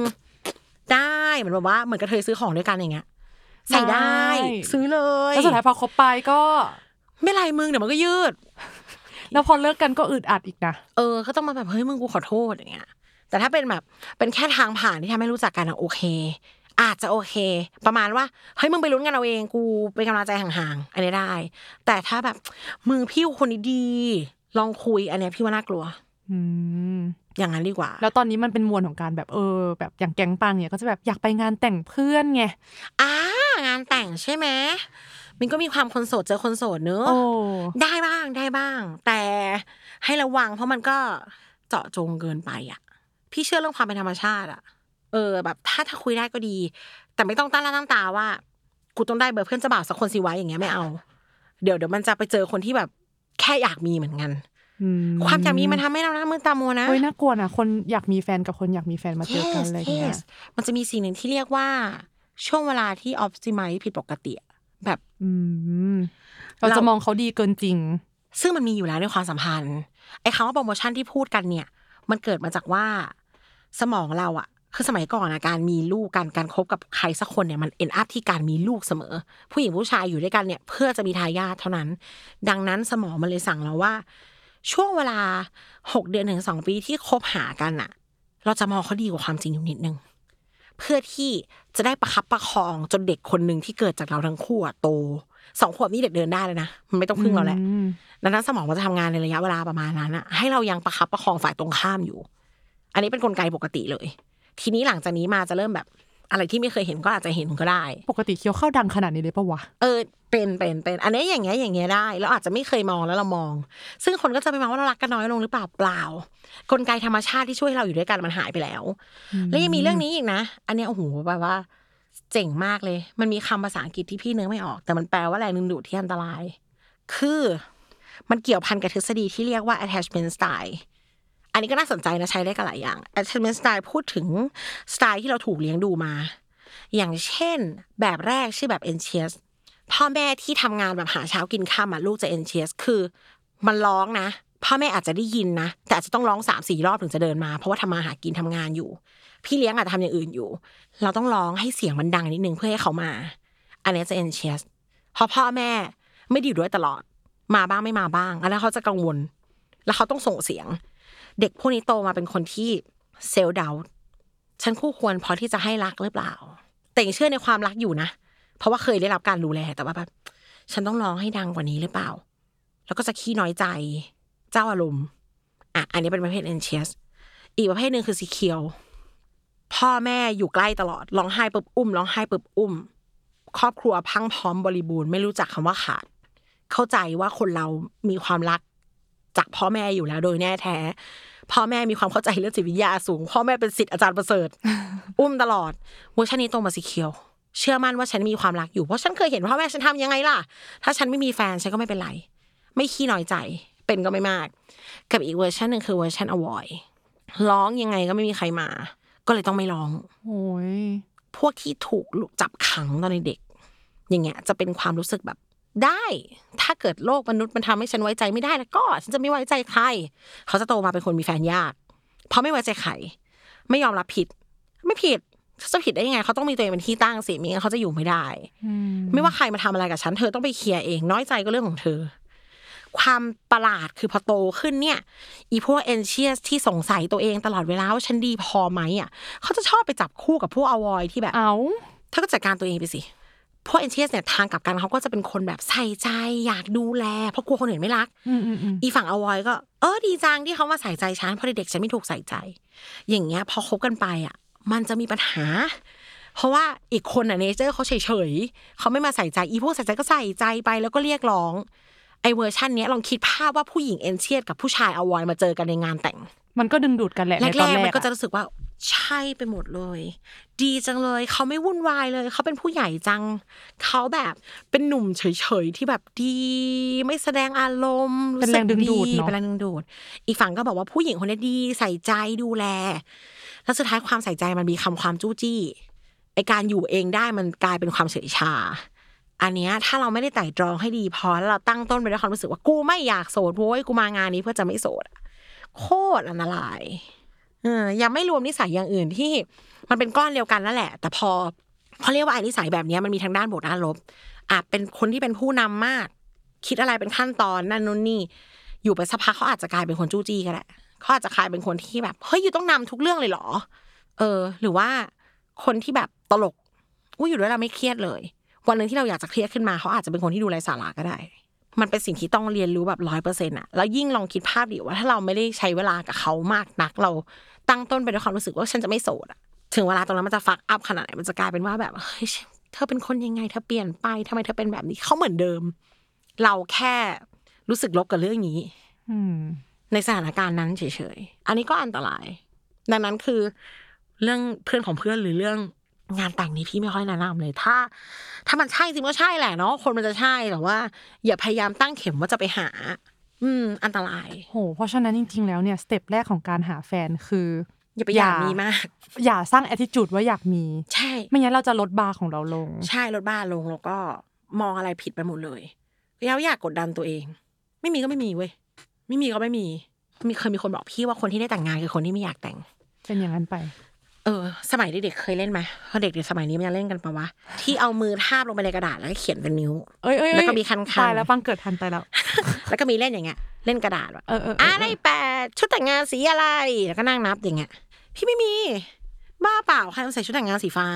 ได้เหมือนแบบว่าเหมือนกระเทยซื้อของด้วยกันอย่างเงี้ยใส่ได้ ซื้อเลยแล้วสุดท้ายพอคบไปก็ ไม่ไรมึงเดี๋ยวมันก็ยืด แล้วพอเลิกกันก็อึดอัดอีกนะเออก็ต้องมาแบบเฮ้ยมึงกูขอโทษอย่างเงี้ยแต่ถ้าเป็นแบบเป็นแค่ทางผ่านที่ทำให้รู้จักกันอะโอเค อาจจะโอเค ประมาณว่าเฮ้ยมึงไปลุ้นกันเอาเองกูเป็นกำลังใจห่างๆอันนี้ได้ แต่ถ้าแบบมึงพี่คนนี้ดี ลองคุยอันเนี้ยพี่ว่าน่ากลัวอืมอย่างนั้นดีกว่า แล้วตอนนี้มันเป็นมวลของการแบบเออ แบบอย่างแก๊งปังเนี่ยก็จะแบบอยากไปงานแต่งเพื่อนไงอ่างานแต่งใช่ไหม มันก็มีความคนโสดเจอคนโสดเนอะโอ้ได้บ้างได้บ้าง แต่ให้ระวัง เพราะมันก็เจาะจงเกินไปอะ พี่เชื่อเรื่องความเป็นธรรมชาติอะ เออ แบบ ถ้าถ้าคุยได้ก็ดี แต่ไม่ต้องตั้งหน้าตั้งตาว่า กูต้องได้เบอร์เพื่อนเจ้าบ่าวสักคนสิไว้อย่างเงี้ยไม่เอา เดี๋ยวเดี๋ยวมันจะไปเจอคนที่แบบแค่อยากมีเหมือนกันอืความอยากมีมันทำให้เราหน้ามืดตามัวนะเฮ้ยน่ากลัวนะคนอยากมีแฟนกับคนอยากมีแฟนมาเจอกันอะไรอย่างเงี้ย yes มันจะมีสิ่งหนึ่งที่เรียกว่า ช่วงเวลาที่ออ t ติ i z e ผิดปกติอะ แบบอืมเราจะมองเขาดีเกินจริง ซึ่งมันมีอยู่แล้วในความสัมพันธ์ไอ้คำว่าโปรโมชั่นที่พูดกันเนี่ย มันเกิดมาจากว่าสมองเราอะคือสมัยก่อนอะการมีลูกการการคบกับใครสักคนเนี่ยมันเอ็นอัพที่การมีลูกเสมอ ผู้หญิงผู้ชายอยู่ด้วยกันเนี่ย เพื่อจะมีทายาทเท่านั้น ดังนั้นสมองมันเลยสั่งเราว่า ช่วงเวลาหกเดือนถึงสองปีที่คบหากันอะเราจะมองเขาดีกว่าความจริงอยู่นิดนึง เพื่อที่จะได้ประคับประคองจนเด็กคนหนึ่งที่เกิดจากเราทั้งคู่อะโตสองขวบนี่เด็กเดินได้เลยนะมันไม่ต้องพึ่งเราแหละอืมดังนั้นสมองมันจะทำงานในระยะเวลาประมาณนั้นอะให้เรายังประคับประคองฝ่ายตรงข้ามอยู่ อันนี้เป็นกลไกปกติเลย ทีนี้หลังจากนี้มาจะเริ่มแบบ อะไรที่ไม่เคยเห็นก็อาจจะเห็นก็ได้ ปกติเคี้ยวข้าวดังขนาดนี้เลยปะวะ เออ เป็นเป็นเป็น อันนี้อย่างเงี้ยอย่างเงี้ยได้เราอาจจะไม่เคยมองแล้วเรามอง ซึ่งคนก็จะไปมองว่าเรารักกันน้อยลงหรือเปล่าเปล่า กลไกธรรมชาติที่ช่วยให้เราอยู่ด้วยกันมันหายไปแล้ว แล้วยังมีเรื่องนี้อีกนะ อันเนี้ยโอ้โหแบบว่า เจ๋งมากเลย มันมีคำภาษาอังกฤษที่พี่นึกไม่ออก แต่มันแปลว่าแรงดึงดูดที่อันตราย คือ มันเกี่ยวพันกับทฤษฎีที่เรียกว่า attachment style อันนี้ก็น่าสนใจนะใช้ได้กับหลายอย่าง attachment style พูดถึงสไตล์ที่เราถูกเลี้ยงดูมา อย่างเช่น แบบแรกชื่อแบบ anxious พ่อแม่ที่ทำงานแบบหาเช้ากินข้ามอะลูกจะ anxious คือ มันร้องนะพ่อแม่อาจจะได้ยินนะ แต่อาจจะต้องร้องสามสี่รอบถึงจะเดินมา เพราะว่าทำมาหากินทำงานอยู่ พี่เลี้ยงอาจจะทำอย่างอื่นอยู่ เราต้องร้องให้เสียงมันดังนิดนึงเพื่อให้เขามา อันนี้จะ anxious เพราะพ่อแม่ไม่ด้อยู่ด้วยตลอด มาบ้างไม่มาบ้าง อันนั้นเขาจะกังวล แล้วเขาต้องส่งเสียง เด็กพวกนี้โตมาเป็นคนที่เซลล์ดาวฉันคู่ควรพอที่จะให้รักหรือเปล่า แต่ยังเชื่อในความรักอยู่นะ เพราะว่าเคยได้รับการดูแลแต่ว่าแบบฉันต้องร้องให้ดังกว่านี้หรือเปล่า แล้วก็จะขี้น้อยใจ เจ้าอารมณ์อะอันนี้เป็นประเภท anxious อีกประเภทหนึ่งคือ secure พ่อแม่อยู่ใกล้ตลอดร้องไห้ปุ๊บอุ้มร้องไห้ปุ๊บอุ้ม ครอบครัวพังพร้อมบริบูรณ์ไม่รู้จักคำว่าขาด เข้าใจว่าคนเรามีความรัก จากพ่อแม่อยู่แล้วโดยแน่แท้ พ่อแม่มีความเข้าใจเรื่องจิตวิทยาสูง พ่อแม่เป็นศิษย์อาจารย์ประเสริฐ อุ้มตลอดเวอร์ชันนี้โตมาสีเขียว เชื่อมั่นว่าฉันมีความรักอยู่เพราะฉันเคยเห็นพ่อแม่ฉันทำยังไงล่ะ ถ้าฉันไม่มีแฟนฉันก็ไม่เป็นไร ไม่ขี้น้อยใจเป็นก็ไม่มาก กับอีกเวอร์ชันหนึ่งคือเวอร์ชัน avoid ร้องยังไงก็ไม่มีใครมา ก็เลยต้องไม่ร้องโอ้ยพวกที่ถูกจับขังตอนเด็ก อย่างเงี้ย จะเป็นความรู้สึกแบบ ได้ ถ้าเกิดโลกมนุษย์มันทำให้ฉันไว้ใจไม่ได้แล้วก็ ฉันจะไม่ไว้ใจใคร เขาจะโตมาเป็นคนมีแฟนยาก เพราะไม่ไว้ใจใคร ไม่ยอมรับผิด ไม่ผิดเขาจะผิดได้ยังไง เขาต้องมีตัวเองเป็นที่ตั้งสิไม่งั้นเขาจะอยู่ไม่ได้อืมไม่ว่าใครมาทำอะไรกับฉัน เธอต้องไปเคลียร์เอง น้อยใจก็เรื่องของเธอ ความประหลาดคือพอโตขึ้นเนี่ย อีพวกเอนเชียสที่สงสัยตัวเองตลอดเวลาว่าฉันดีพอไหมอะ เขาจะชอบไปจับคู่กับพวกอวอยที่แบบ เอาเธอก็จัดการตัวเองไปสิ พวกเอนเชียสเนี่ยทางกลับกันเขาก็จะเป็นคนแบบใส่ใจอยากดูแล เพราะกลัวคนอื่นไม่รักอืมอืมอืมอีฝั่งอวอยก็ เออดีจังที่เขามาใส่ใจฉันเพราะเด็กๆฉันไม่ถูกใส่ใจ อย่างเงี้ย พอคบกันไปอะ มันจะมีปัญหา เพราะว่าอีกคนอะ nature เขาเฉยๆเขาไม่มาใส่ใจอีพวกใส่ใจก็ใส่ใจไปแล้วก็เรียกร้องไอเวอร์ชันเนี้ยลองคิดภาพว่าผู้หญิง anxious กับผู้ชายอวอยมาเจอกันในงานแต่ง มันก็ดึงดูดกันแหละในตแรอนกแรๆกมันก็จะอะรู้สึกว่า ใช่ไปหมดเลย ดีจังเลย เขาไม่วุ่นวายเลย เขาเป็นผู้ใหญ่จัง เขาแบบเป็นหนุ่มเฉยๆที่แบบดี ไม่แสดงอารมณ์เป็นแรงดึงดูดสึกเนาะเป็นแรงดึงดูด อีกฝั่งก็บอกว่าผู้หญิงคนนี้ดีใส่ใจดูแล แล้วสุดท้ายความใส่ใจมันมีคำความจู้จี้ไอการอยู่เองได้มันกลายเป็นความเฉยชา อันเนี้ยถ้าเราไม่ได้ไต่ตรองให้ดีพอแล้วเราตั้งต้นไปด้วยความรู้สึกว่ากูไม่อยากโสดโว้ยกูมางานนี้เพื่อจะไม่โสดอะโคตรอันตรายเออ ยังไม่รวมนิสัยอย่างอื่นที่มันเป็นก้อนเดียวกันนั่นแหละ แต่พอเขาเรียกว่าไอ้นิสัยแบบนี้มันมีทั้งด้านบวกด้านลบอาจเป็นคนที่เป็นผู้นำมาก คิดอะไรเป็นขั้นตอนนั่นนู่นนี่ อยู่ไปสักพักเขาอาจจะกลายเป็นคนจู้จี้ก็ได้เขาอาจจะกลายเป็นคนที่แบบเฮ้ยอยู่ต้องนำทุกเรื่องเลยเหรอ เออ หรือว่าคนที่แบบตลกอุ้ยอยู่ด้วยเราไม่เครียดเลย วันหนึ่งที่เราอยากจะเครียดขึ้นมาเขาอาจจะเป็นคนที่ดูไร้สาระก็ได้ มันเป็นสิ่งที่ต้องเรียนรู้แบบร้อยเปอร์เซ็นต์อะแล้วยิ่งลองคิดภาพดิว่าถ้าเราไม่ได้ใช้เวลากับเขามากนักเรา ตั้งต้นไปด้วยความรู้สึกว่าฉันจะไม่โสดอะถึงเวลาตรงนั้นมันจะฟักอัพขนาดไหนมันจะกลายเป็นว่าแบบเฮ้ยเธอเป็นคนยังไงเธอเปลี่ยนไปทำไมเธอเป็นแบบนี้เขาเหมือนเดิม เราแค่รู้สึกลบกับเรื่องนี้ อืในสถานการณ์นั้นเฉยๆ อันนี้ก็อันตราย ดังนั้นคือ เรื่องเพื่อนของเพื่อนหรือเรื่องงานแต่งนี้พี่ไม่ค่อยแนะนำเลย ถ้า ถ้ามันใช่จริงก็ใช่แหละเนาะคนมันจะใช่แต่ว่า อย่าพยายามตั้งเข็มว่าจะไปหา อืม อันตราย โห เพราะฉะนั้นจริง ๆ แล้วเนี่ยสเต็ปแรกของการหาแฟนคือ อย่าไปอยากมีมาก อย่าสร้าง attitude ว่าอยากมี ใช่ ไม่งั้นเราจะลดบาร์ของเราลง ใช่ลดบ้าลงแล้วก็มองอะไรผิดไปหมดเลยแล้วอยากกดดันตัวเอง ไม่มีก็ไม่มีเว้ยไม่มีก็ไม่มี มีเคยมีคนบอกพี่ว่าคนที่ได้แต่งงานคือคนที่ไม่อยากแต่ง เป็นอย่างนั้นไป เออ สมัยเด็กๆเคยเล่นไหมเพราะเด็กๆสมัยนี้มันยังเล่นกันปะวะ ที่เอามือทาบลงไปในกระดาษแล้วก็เขียนเป็นนิ้ว เอ้ยเอ้ยแล้วก็เอ้ยมีคันๆตายแล้วฟังเกิดทันไปแล้ว แล้วก็มีเล่นอย่างเงี้ย เล่นกระดาษแบบเออเออเอออ่าได้แปดชุดแต่งงานสีอะไร แล้วก็นั่งนับอย่างเงี้ย พี่ไม่มีบ้าเปล่าใครมาใส่ชุดแต่งงานสีฟ้า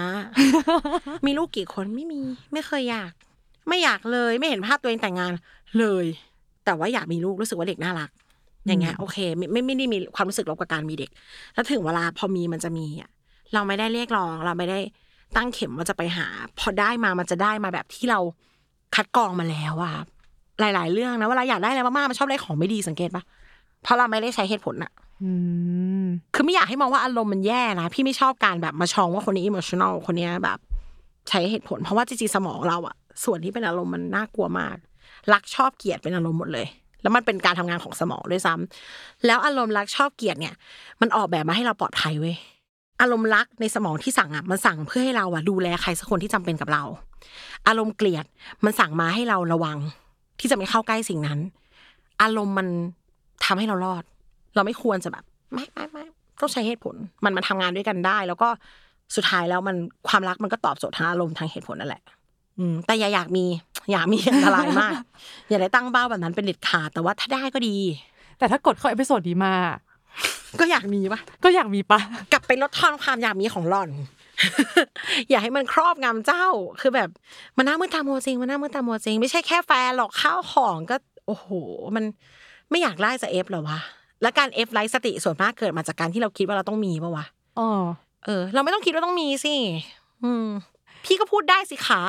มีลูกกี่คนไม่มี ไม่เคยอยาก ไม่อยากเลยไม่เห็นภาพตัวเองแต่งงานเลย แต่ว่าอยากมีลูกรู้สึกว่าเด็กน่ารักอย่างเงี้ยโอเค ไม่ไม่ไม่ได้มีความรู้สึกลบกับการมีเด็ก แล้วถึงเวลาพอมีมันจะมีอะ เราไม่ได้เรียกร้อง เราไม่ได้ตั้งเข็มว่าจะไปหา พอได้มามันจะได้มาแบบที่เราคัดกรองมาแล้วอะหลาย ๆ เรื่องนะเวลาอยากได้อะไรมากๆมันชอบได้ของไม่ดีสังเกตปะเพราะเราไม่ได้ใช้เหตุผลอะอืมคือไม่อยากให้มองว่าอารมณ์มันแย่นะพี่ไม่ชอบการแบบมาชองว่าคนนี้ emotional คนเนี้ยแบบ ใช้เหตุผล เพราะว่าจริงๆสมองเราอะส่วนที่เป็นอารมณ์มันน่ากลัวมาก รักชอบเกลียดเป็นอารมณ์หมดเลย แล้วมันเป็นการทำงานของสมองด้วยซ้ำแล้วอารมณ์รักชอบเกลียดเนี่ย มันออกแบบมาให้เราปลอดภัยเว้ย อารมณ์รักในสมองที่สั่งอะมันสั่งเพื่อให้เราอะดูแลใครสักคนที่จำเป็นกับเรา อารมณ์เกลียดมันสั่งมาให้เราระวัง ที่จะไม่เข้าใกล้สิ่งนั้น อารมณ์มันทำให้เรารอด เราไม่ควรจะแบบไม่ไม่ไม่ต้องใช้เหตุผล มันมาทำงานด้วยกันได้ แล้วก็สุดท้ายแล้วมันความรักมันก็ตอบโจทย์ทางอารมณ์ทางเหตุผลนั่นแหละ อืม แต่อย่าอยากมี อยากมีอันตรายมาก อย่าได้ตั้งเป้าแบบนั้นเป็นเด็ดขาดแต่ว่าถ้าได้ก็ดี แต่ถ้ากดเข้า episode นี้มา ก็อยากมีปะก็อยากมีปะกลับไปลดทอนความอยากมีของหล่อน อย่าให้มันครอบงำเจ้า คือแบบมันน่ามืดตามัวจริงมันน่ามืดตามัวจริง ไม่ใช่แค่แฟนหรอกข้าวของก็ โอ้โห มันไม่อยากไล่จะเอฟหรอวะแล้วการเอฟไลท์สติส่วนมากเกิดมาจากการที่เราคิดว่าเราต้องมีปะวะอ๋อเออ เราไม่ต้องคิดว่าต้องมีสิอืม พี่ก็พูดได้สิคะ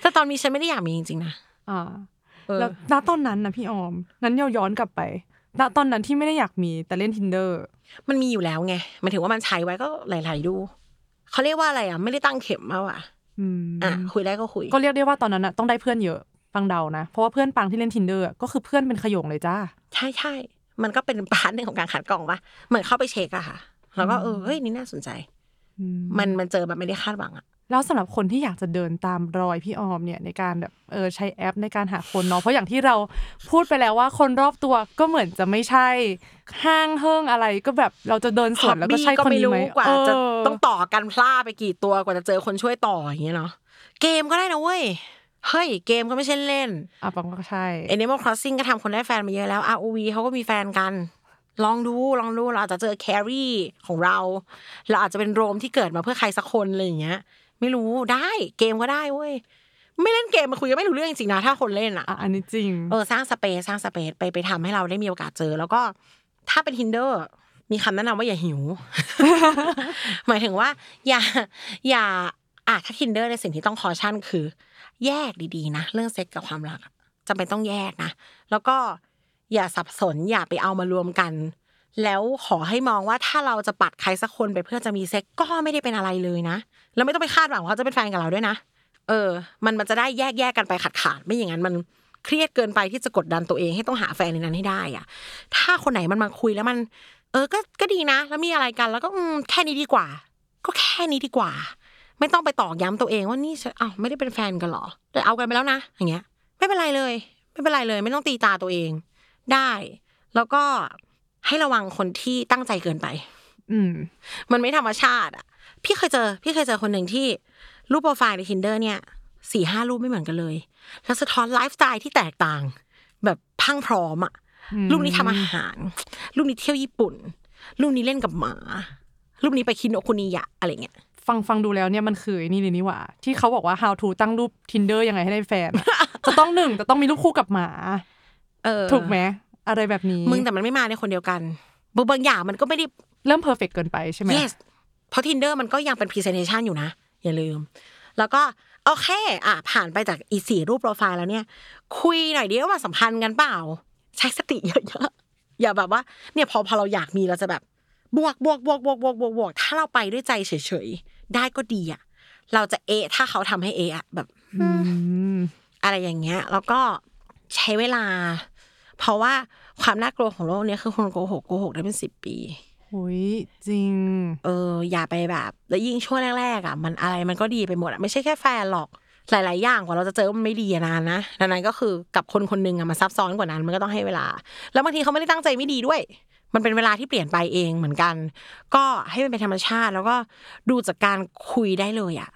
แต่ตอนมีฉันไม่ได้อยากมีจริงๆนะอ่าเออแล้วณตอนนั้นนะพี่ออมงั้นเราย้อนกลับไป ณตอนนั้นที่ไม่ได้อยากมีแต่เล่น tinder มันมีอยู่แล้วไงหมายถึงว่ามันใช้ไว้ก็หลาย ๆ ดูเขาเรียกว่าอะไรอะ ไม่ได้ตั้งเข็มมาว่ะอืมอะคุยได้ก็คุย ก็เรียกได้ว่าตอนนั้นน่ะต้องได้เพื่อนเยอะฟังเดานะ เพราะว่าเพื่อนปังที่เล่น tinder อะก็คือเพื่อนเป็นขโยงเลยจ้า ใช่ใช่มันก็เป็น part หนึ่งของการคัดกรองปะเหมือนเข้าไปเช็คอะค่ะ แล้วก็เออเฮ้ยนี่น่าสนใจอืมมันมันเจอแบบไม่ได้คาดหวังอะ แล้วสำหรับคนที่อยากจะเดินตามรอยพี่ออมเนี่ยในการแบบเออใช้แอปในการหาคนเนาะเพราะอย่างที่เราพูดไปแล้วว่าคนรอบตัวก็เหมือนจะไม่ใช่ห้างเฮิ่งอะไรก็แบบเราจะเดินสวนแล้วก็ใช่ก็คนไม่นี้รู้ไหมกว่าเออจะต้องต่อกันพลาไปกี่ตัวกว่าจะเจอคนช่วยต่ออย่างเงี้ยเนาะเกมก็ได้นะเว้ยเฮ้ยเกมก็ไม่ใช่เล่นอะปังก็ใช่ Animal Crossing ก็ทำคนได้แฟนมาเยอะแล้ว ROV เขาก็มีแฟนกันลองดูลองดูเราอาจจะเจอแครี่ของเรา เราอาจจะเป็นโรมที่เกิดมาเพื่อใครสักคนอะไรอย่างเงี้ย ไม่รู้ได้เกมก็ได้เว้ยไม่เล่นเกมมาคุยกันไม่รู้เรื่องจริงๆนะถ้าคนเล่นอะอะอันนี้จริงเออสร้างสเปซสร้างสเปซไปไปทำให้เราได้มีโอกาสเจอ แล้วก็ถ้าเป็น Tinder มีคำแนะนำว่าอย่าหิว หมายถึงว่า อย่า อย่าอะถ้า Tinder ในสิ่งที่ต้องคอชั่นคือ แยกดีๆนะเรื่องเซ็กกับความรักอะจำเป็นต้องแยกนะแล้วก็อย่าสับสนอย่าไปเอามารวมกัน แล้วขอให้มองว่าถ้าเราจะปัดใครสักคนไปเพื่อจะมีเซ็กก็ไม่ได้เป็นอะไรเลยนะแล้วไม่ต้องไปคาดหวังว่าเขาจะเป็นแฟนกับเราด้วยนะ เออ มันมันจะได้แยกแยกกันไปขาดขาดๆไม่อย่างนั้นมันเครียดเกินไปที่จะกดดันตัวเองให้ต้องหาแฟนในนั้นให้ได้อะถ้าคนไหนมันมาคุยแล้วมัน เออก็ก็ดีนะ แล้วมีอะไรกัน แล้วก็อืแค่นี้ดีกว่า ก็แค่นี้ดีกว่า ไม่ต้องไปตอกย้ำตัวเองว่านี่ฉันอ้าวไม่ได้เป็นแฟนกันหรอแต่เอากันไปแล้วนะอย่างเงี้ย ไม่เป็นไรเลย ไม่เป็นไรเลย ไม่ต้องตีตาตัวเอง ได้ แล้วก็ ให้ระวังคนที่ตั้งใจเกินไป อืม มันไม่ธรรมชาติ อะ พี่เคยเจอ พี่เคยเจอคนหนึ่งที่รูปโปรไฟล์ใน tinder เนี่ยสี่ห้ารูปไม่เหมือนกันเลย แล้วสะท้อนไลฟ์สไตล์ที่แตกต่าง แบบพรังพร้อมอะอืมรูปนี้ทำอาหาร รูปนี้เที่ยวญี่ปุ่น รูปนี้เล่นกับหมา รูปนี้ไปคินโอคุนิยะอะไรเงี้ยฟังฟังดูแล้วเนี่ยมันคือไอ้นี่เลยนี่หว่า ที่เขาบอกว่า how to ตั้งรูป tinder ยังไงให้ได้แฟนอะจะต้องหนึ่งจะต้องมีรูปคู่กับหมา เออ ถูกไหม อะไรแบบนี้มึงแต่มันไม่มาในคนเดียวกันบางบางอย่างมันก็ไม่ได้เริ่ม perfect เกินไปใช่ไหม yes เพราะ tinder มันก็ยังเป็น presentation อยู่นะ อย่าลืม แล้วก็โอเค อะ ผ่านไปจากอีสี่รูปโปรไฟล์แล้วเนี่ย คุยหน่อยเดียวว่าสัมพันธ์กันเปล่า ใช้สติเยอะๆ อย่าแบบว่า เนี่ยพอพอเราอยากมีเราจะแบบ บวกบวกบวกบวกบวกบวกบวกถ้าเราไปด้วยใจเฉยๆ ได้ก็ดีอะ เราจะเอะถ้าเขาทำให้เอะอะแบบอืมอะไรอย่างเงี้ย แล้วก็ใช้เวลา เพราะว่าความน่ากลัวของโลกเนี้ยคือคนโกหกโกหกได้เป็นสิบปีหุยจริง เออ อย่าไปแบบ แล้วยิ่งช่วงแรกๆอะมันอะไรมันก็ดีไปหมดอะไม่ใช่แค่แฟนหรอกหลายๆ อย่างกว่าเราจะเจอว่ามันไม่ดีอะนานนะดังนั้นก็คือกับคนคนหนึ่งอะมันซับซ้อนกว่านั้นมันก็ต้องให้เวลา แล้วบางทีเขาไม่ได้ตั้งใจไม่ดีด้วย มันเป็นเวลาที่เปลี่ยนไปเองเหมือนกัน ก็ให้มันเป็นธรรมชาติ แล้วก็ดูจากการคุยได้เลยอะ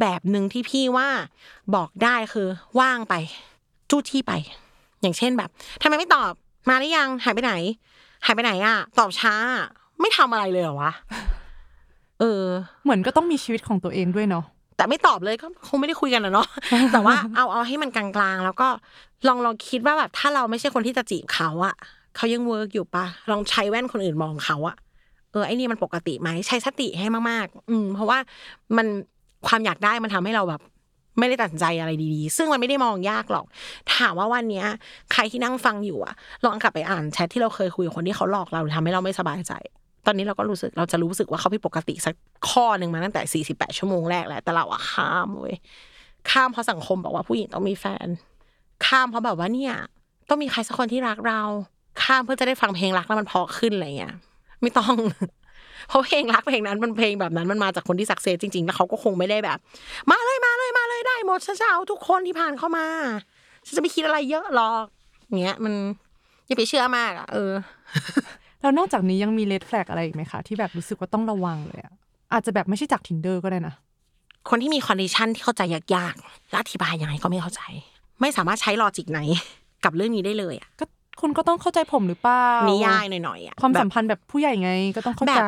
แบบหนึ่งที่พี่ว่าบอกได้คือว่างไปจู้ที่ไป อย่างเช่นแบบทำไมไม่ตอบมาหรือยังหายไปไหน หายไปไหนอะ ตอบช้า ไม่ทำอะไรเลยเหรอวะเออ เหมือนก็ต้องมีชีวิตของตัวเองด้วยเนาะแต่ไม่ตอบเลยก็คงไม่ได้คุยกันนะเนาะแต่ว่าเอาเอาให้มันกลางๆ แล้วก็ลองลองคิดว่าแบบถ้าเราไม่ใช่คนที่จะจีบเขาอะเขายังเวิร์กอยู่ปะลองใช้แว่นคนอื่นมองเขาอะเออไอ้นี่มันปกติไหมใช้สติให้มากๆ อืม เพราะว่ามันความอยากได้มันทำให้เราแบบ ไม่ได้ตัดสินใจอะไรดีๆ ซึ่งมันไม่ได้มองยากหรอก ถามว่าวันเนี้ย ใครที่นั่งฟังอยู่อะลองกลับไปอ่านแชทที่เราเคยคุยกับคนที่เขาหลอกเราหรือทำให้เราไม่สบายใจ ตอนนี้เราก็รู้สึกเราจะรู้สึกว่าเขาผิดปกติสักข้อหนึ่งมาตั้งแต่ 48 ชั่วโมงแรกแล้วแต่เราอะข้ามเว้ยข้ามเพราะสังคมบอกว่าผู้หญิงต้องมีแฟน ข้ามเพราะแบบว่าเนี่ย ต้องมีใครสักคนที่รักเรา ข้ามเพื่อจะได้ฟังเพลงรักแล้วมันเพอขึ้นอะไรเงี้ยไม่ต้องเพราะเพลงรักเพลงนั้นมันเพลงแบบนั้นมันมาจากคนที่สักเซสจริงๆ แล้วเขาก็คงไม่ได้แบบ มา ได้หมดฉันจะเอาทุกคนที่ผ่านเข้ามาฉันจะไม่คิดอะไรเยอะหรอกเงี้ย มันอย่าไปเชื่อมากอะเออแล้วนอกจากนี้ยังมีเลดแฟลกอะไรอีกไหมคะ ที่แบบรู้สึกว่าต้องระวังเลยอะอาจจะแบบไม่ใช่จาก tinder ก็ได้นะ คนที่มี condition ที่เข้าใจยากๆและอธิบายยังไงก็ไม่เข้าใจ ไม่สามารถใช้ logic ไหน กับเรื่องนี้ได้เลยอะก็คุณก็ต้องเข้าใจผมหรือเปล่านินิยายหน่อยๆอะแบบความสัมพันธ์แบบผู้ใหญ่ไงก็ต้องเข้าใจ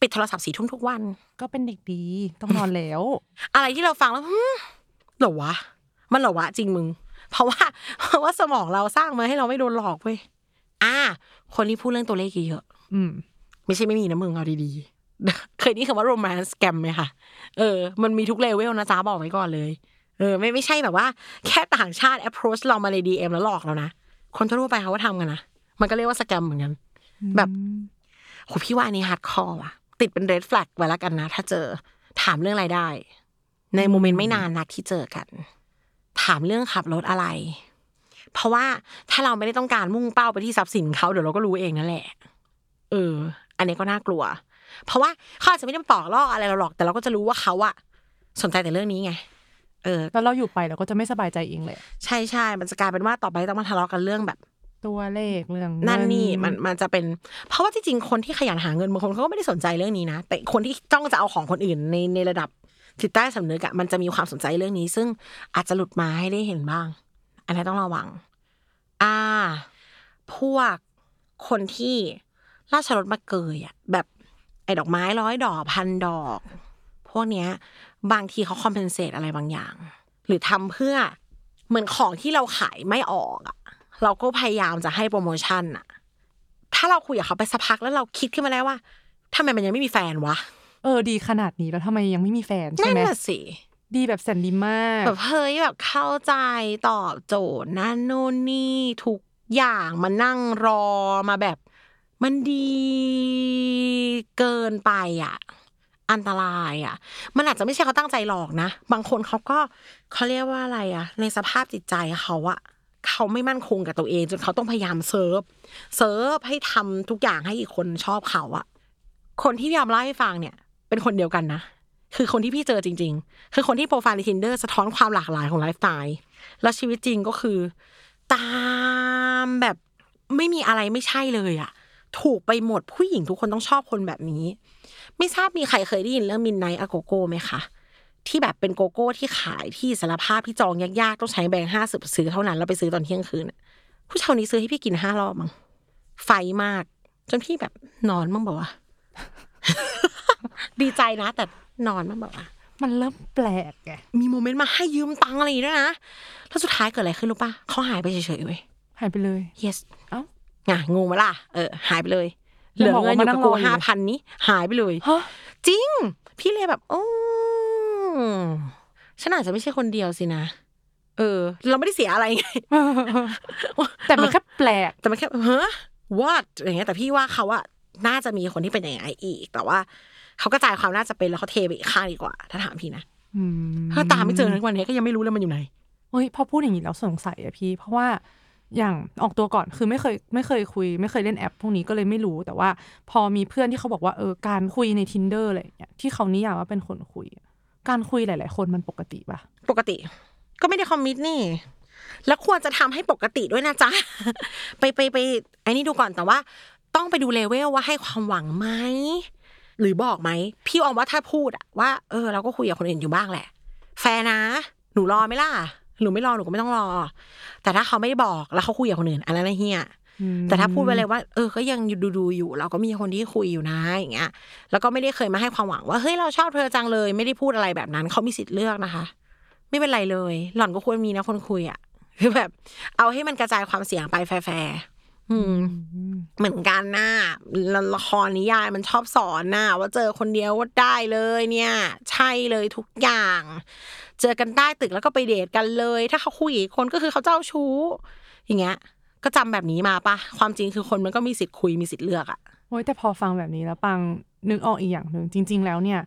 ปิดโทรศัพท์สี่ทุ่มทุกวัน ก็เป็นเด็กดีต้องนอนแล้ว อะไรที่เราฟังแล้ว หึเหรอวะ มันเหรอวะจริงมึง เพราะว่าเพราะว่าสมองเราสร้างมาให้เราไม่โดนหลอกเว้ยอ่า คนที่พูดเรื่องตัวเลขเยอะอืมๆไม่ใช่ไม่มีนะมึงเอาดีๆ เคยได้ยินคำว่า romance scam ไหมคะเออ มันมีทุกเลเวลนะจ๊ะบอกไว้ก่อนเลย เออ ไม่ไม่ใช่แบบว่า แค่ต่างชาติ approach เรามาใน DM แล้วหลอกเรานะคนทั่วๆไปเขาก็ทำกันนะมันก็เรียกว่า scam เหมือนกันแบบโหพี่ว่าอันนี้ hardcore ว่ะ ติดเป็น red flag ไว้แล้วกันนะ ถ้าเจอถามเรื่องรายได้ ใน moment ไม่นานนักที่เจอกัน ถามเรื่องขับรถอะไร เพราะว่าถ้าเราไม่ได้ต้องการมุ่งเป้าไปที่ทรัพย์สินเขาเดี๋ยวเราก็รู้เองนั่นแหละ เออ อันนี้ก็น่ากลัว เพราะว่าเขาอาจจะไม่ได้มาปอกลอกอะไรเราหรอก แต่เราก็จะรู้ว่าเขาอะสนใจแต่เรื่องนี้ไง เออ แล้วเราอยู่ไปเราก็จะไม่สบายใจเองเลย ใช่ใช่มันจะกลายเป็นว่าต่อไปต้องมาทะเลาะกันเรื่องแบบตัวเลขเรื่องนั่นเงินี่มันมันจะเป็น เพราะว่าที่จริงคนที่ขยันหาเงินบางคนเขาก็ไม่ได้สนใจเรื่องนี้นะแต่คนที่จ้องจะเอาของคนอื่นในในระดับ จิตใต้สำนึกอะมันจะมีความสนใจเรื่องนี้ ซึ่งอาจจะหลุดมาให้ได้เห็นบ้าง อันนี้ต้องระวัง อ่า พวกคนที่ราชรถมาเกยอะแบบไอ้ดอกไม้ร้อยดอกพันดอก พวกเนี้ย บางทีเขา compensate อะไรบางอย่าง หรือทำเพื่อเหมือนของที่เราขายไม่ออกอะเราก็พยายามจะให้โปรโมชั่นอะถ้าเราคุยกับเขาไปสักพักแล้วเราคิดขึ้นมาได้ว่าทำไมมันยังไม่มีแฟนวะ เออดีขนาดนี้แล้วทำไมยังไม่มีแฟนใช่นั่นไหมน่ะสิดีแบบแสนดีมากแบบเฮ้ยแบบเข้าใจตอบโจทย์นั่นนู่นนี่ทุกอย่างมานั่งรอมาแบบ มันดีเกินไปอะ อันตรายอะ มันอาจจะไม่ใช่เขาตั้งใจหลอกนะ บางคนเขาก็เขาเรียกว่าอะไรอะ ในสภาพจิตใจเขาอะเขาไม่มั่นคงกับตัวเองจนเขาต้องพยายาม serve serve ให้ทำทุกอย่างให้อีกคนชอบเขาอะ คนที่พี่ยอมเล่าให้ฟังเนี่ย เป็นคนเดียวกันนะ คือคนที่พี่เจอจริง ๆ คือคนที่โปรไฟล์ใน tinder สะท้อนความหลากหลายของไลฟ์สไตล์แล้วชีวิตจริงก็คือ ตามแบบไม่มีอะไรไม่ใช่เลยอะถูกไปหมดผู้หญิงทุกคนต้องชอบคนแบบนี้ ไม่ทราบมีใครเคยได้ยินเรื่องมินไนอะโกโก้ไหมคะที่แบบเป็นโกโก้ที่ขายที่สารภาพที่จองยากๆต้องใช้แบงค์ห้าสิบซื้อเท่านั้น แล้วไปซื้อตอนเที่ยงคืนผู้ชายคนนี้ซื้อให้พี่กินห้ารอบมั้งไฟมาก จนพี่แบบนอนมั้งบอกว่า ดีใจนะ แต่นอนมั้งบอกว่ามันเริ่มแปลกไงมีโมเมนต์มาให้ยืมตังค์อะไรอย่างงี้ด้วยนะแล้วสุดท้ายเกิดอะไรขึ้นรู้ปะเขาหายไปเฉยๆเว้ยหายไปเลย yes เอ้าไงงงมาล่ะเออ หายไปเลยเหแล้ลืวอบอกเงิว่านอยู่มานั่กับงกูรออยู่ห้าพันนี้ หายไปเลยฮะจริง พี่เลยแบบโอ้ฉันอาจจะไม่ใช่คนเดียวสินะ เออ เราไม่ได้เสียอะไรไงแต่มันแค่แปลก แต่มันแค่เฮ้ what อย่างเงี้ยแต่พี่ว่าเขาอะน่าจะมีคนที่เป็นอย่างไงอีก แต่ว่า เขากระจายความน่าจะเป็นแล้วเขาเทไปอีกข้างดีกว่า ถ้าถามพี่นะอืมถ้าตามไม่เจอทุกวันนี้ก็ยังไม่รู้เลยมันอยู่ไหนเฮ้ยพอพูดอย่างนี้แล้วสงสัยอะพี่ เพราะว่าอย่างออกตัวก่อนคือไม่เคยไม่เคยคุย ไม่เคยเล่นแอป พวกนี้ก็เลยไม่รู้แต่ว่า พอมีเพื่อนที่เขาบอกว่าเออการคุยใน tinder อะไรอย่างเงี้ยที่เขานิยามว่าเป็นคนคุยอะการคุยหลาย ๆ คนมันปกติปะปกติ ก็ไม่ได้ commit นี่ แล้วควรจะทำให้ปกติด้วยนะจ๊ะไปไปไปไอ้นี่ดูก่อนแต่ว่า ต้องไปดูเลเวลว่าให้ความหวังไหม หรือบอกไหมพี่ออมว่าถ้าพูดอะว่าเออเราก็คุยกับคนอื่นอยู่บ้างแหละ แฟร์นะ หนูรอไหมล่ะหนูไม่รอหนูก็ไม่ต้องรอ แต่ถ้าเขาไม่ได้บอกแล้วเขาคุยกับคนอื่นอันนั้นนะเฮียอืมแต่ถ้าพูดไปเลยว่า เออ ก็ยังดูดูๆอยู่ เราก็มีคนที่คุยอยู่นะอย่างเงี้ย แล้วก็ไม่ได้เคยมาให้ความหวังว่าเฮ้ยเราชอบเธอจังเลย ไม่ได้พูดอะไรแบบนั้น เขามีสิทธิ์เลือกนะคะ ไม่เป็นไรเลย หล่อนก็ควรมีนะคนคุยอะคือแบบ เอาให้มันกระจายความเสี่ยงไปแฟร์ๆอืมอืม เหมือนกันนะละละครนิยายมันชอบสอนนะว่าเจอคนเดียวว่าได้เลยเนี่ย ใช่เลยทุกอย่าง เจอกันใต้ตึกแล้วก็ไปเดทกันเลย ถ้าเขาคุยคนก็คือเขาเจ้าชู้ อย่างเงี้ย ก็จำแบบนี้มาปะความจริงคือคนมันก็มีสิทธิ์คุยมีสิทธิ์เลือกอะโอ้ยแต่พอฟังแบบนี้แล้วปังนึกออกอีกอย่างหนึ่งจริง ๆ แล้วเนี่ย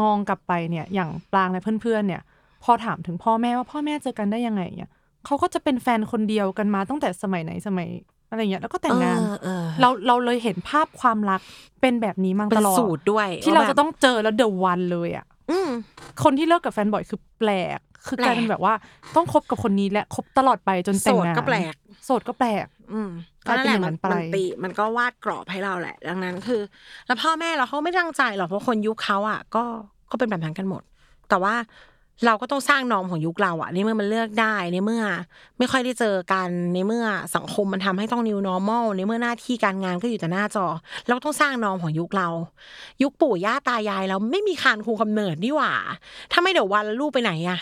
มองกลับไปเนี่ยอย่างปางและเพื่อนๆเนี่ย พอถามถึงพ่อแม่ว่าพ่อแม่เจอกันได้ยังไงเนี่ยเขาก็จะเป็นแฟนคนเดียวกันมาตั้งแต่สมัยไหนสมัย อะไรเงี้ยแล้วก็แต่งงานเออเออเราเราเลยเห็นภาพความรักเป็นแบบนี้มาเป็ตนลอดสูตรด้วย ที่เราว่จะต้องเจอแล้วเดอะวันเลยอะอืมคนที่เลิกกับแฟนบ่อยคือแปลก คือกลายเป็นแบบว่าต้องคบกับคนนี้และคบตลอดไปจนแต่งงานโสดก็แปลกโสดก็แปลก อืมกลายเป็นอย่างนั้นไปมันตีมันก็วาดกรอบให้เราแหละ ดังนั้นคือ แล้วพ่อแม่เราเขาไม่ตั้งใจหรอกเพราะคนยุคเขาอะ ก็ก็เป็นแบบนั้นกันหมด แต่ว่า เราก็ต้องสร้างนอมของยุคเราอะในเมื่อมันเลือกได้ในเมื่อ ไม่ค่อยได้เจอกันในเมื่อสังคมมันทำให้ต้อง new normal ในเมื่อหน้าที่การงานก็อยู่แต่หน้าจอ เราก็ต้องสร้างนอมของยุคเรา ยุคปู่ย่าตายายเราไม่มีคานคูกำเนิดนี่หว่า ถ้าไม่เดี๋ยววันละลูกไปไหนอะ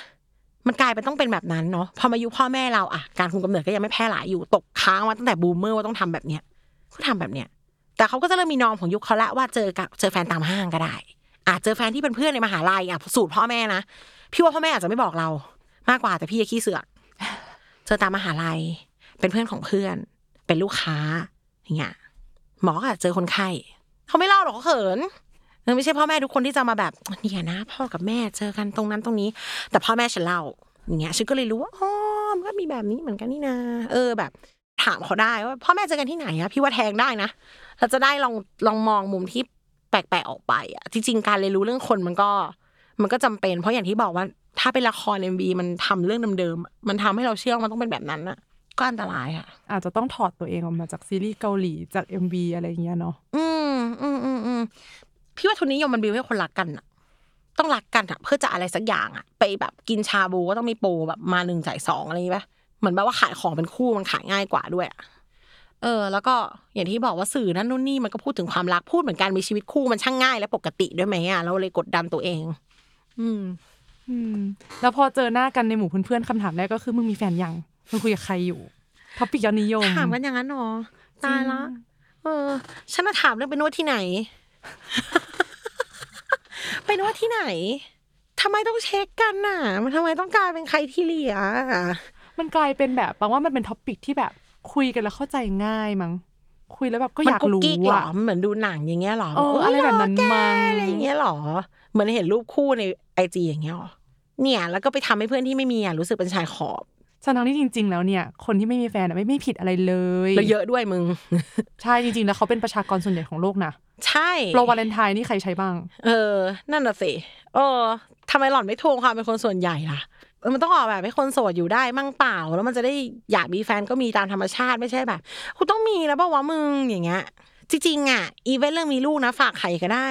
มันกลายเป็นต้องเป็นแบบนั้นเนาะพอมายุคพ่อแม่เราอะการคุมกำเนิดก็ยังไม่แพร่หลายอยู่ตกค้างมาตั้งแต่บูมเมอร์ว่าต้องทำแบบเนี้ยก็ทำแบบเนี้ยแต่เขาก็จะเริ่มมีนอมของยุคเขาละว่าเจอกับเจอแฟนตามห้างก็ได้ อาจเจอแฟนที่เป็นเพื่อนในมหาลัยอะสูตรพ่อแม่นะพี่ว่าพ่อแม่อาจจะไม่บอกเรา มากกว่าแต่พี่จะขี้เสือกเจอตามมหาลัย เป็นเพื่อนของเพื่อน เป็นลูกค้าอย่างเงี้ยหมอก็อาจเจอคนไข้เขาไม่เล่าหรอกเขาเขินไม่ใช่พ่อแม่ทุกคนที่จะมาแบบเนี่ยนะ พ่อกับแม่เจอกันตรงนั้นตรงนี้ แต่พ่อแม่ฉันเล่าอย่างเงี้ยฉันก็เลยรู้ว่าอ๋อมันก็มีแบบนี้เหมือนกันนี่นาเออแบบ ถามเขาได้ว่าพ่อแม่เจอกันที่ไหนอะพี่ว่าแทงได้นะเราจะได้ลองลองมองมุมที่ แปลกๆออกไปอะจริงๆการเรียนรู้เรื่องคนมันก็ มันก็จำเป็น เพราะอย่างที่บอกว่าถ้าเป็นละครเอ็มบีมันทำเรื่องเดิมๆอะมันทำให้เราเชื่อว่ามันต้องเป็นแบบนั้นอะก็อันตรายอะอาจจะต้องถอดตัวเองออกมาจากซีรีส์เกาหลีจาก MV อะไรอย่างเงี้ยเนาะอืมอืมอืมอืมพี่ว่าทุนนิยมมันบิวให้คนรักกันอะต้องรักกันอะเพื่อจะอะไรสักอย่างอะไปแบบกินชาบูก็ต้องมีโปรแบบมาหนึ่งจ่ายสองอะไรอย่างงี้ปะเหมือนแบบว่าขายของเป็นคู่มันขายง่ายกว่าด้วยอะ เออ แล้วก็อย่างที่บอกว่าสื่อนั่นนู่นนี่มันก็พูดถึงความรักพูดเหมือนการมีชีวิตคู่มันช่างง่ายและปกติด้วยไหมอะเราเลยกดดันตัวเอง อืม อืม แล้วพอเจอหน้ากันในหมู่เพื่อนๆคำถามแรกก็คือมึงมีแฟนยังมึงคุยกับใครอยู่ท็อปิกยอดนิยมถามกันอย่างนั้นหรอตายละเออ ฉันมาถามเรื่องไปนวดที่ไหน ไปนวดที่ไหนทำไมต้องเช็คกันน่ะ มันทำไมต้องกลายเป็นใครที่เลียมันกลายเป็นแบบแปลว่ามันเป็นท็อปิกที่แบบ คุยกันแล้วเข้าใจง่ายมั้งคุยแล้วแบบก็อยากมันรู้กิ๊กเหรออะมันเหมือนดูหนังอย่างเงี้ยเหรอเอออะไรแบบนั้นโยแกมั้งอะไรอย่างเงี้ยเหรอ เหมือนเห็นรูปคู่ในไอจีอย่างเงี้ยเหรอเนี่ยแล้วก็ไปทำให้เพื่อนที่ไม่มีอะรู้สึกเป็นชายขอบทั้งที่จริง ๆ แล้วเนี่ย คนที่ไม่มีแฟนอะไม่ไม่ผิดอะไรเลยแล้วเยอะด้วยมึง ใช่จริง ๆ แล้วเขาเป็นประชากรส่วนใหญ่ของโลกนะใช่โปรวาเลนไทน์นี่ใครใช้บ้าง เออ นั่นน่ะสิเออทำไมหล่อนไม่ทวงความเป็นคนส่วนใหญ่ล่ะเออ มันต้องออกแบบให้คนโสดอยู่ได้มั่งเปล่า แล้วมันจะได้อยากมีแฟนก็มีตามธรรมชาติไม่ใช่แบบคุณต้องมีแล้วเปล่าวะมึงอย่างเงี้ย จริงๆอะ อีเวนต์เรื่องมีลูกนะฝากไข่ก็ได้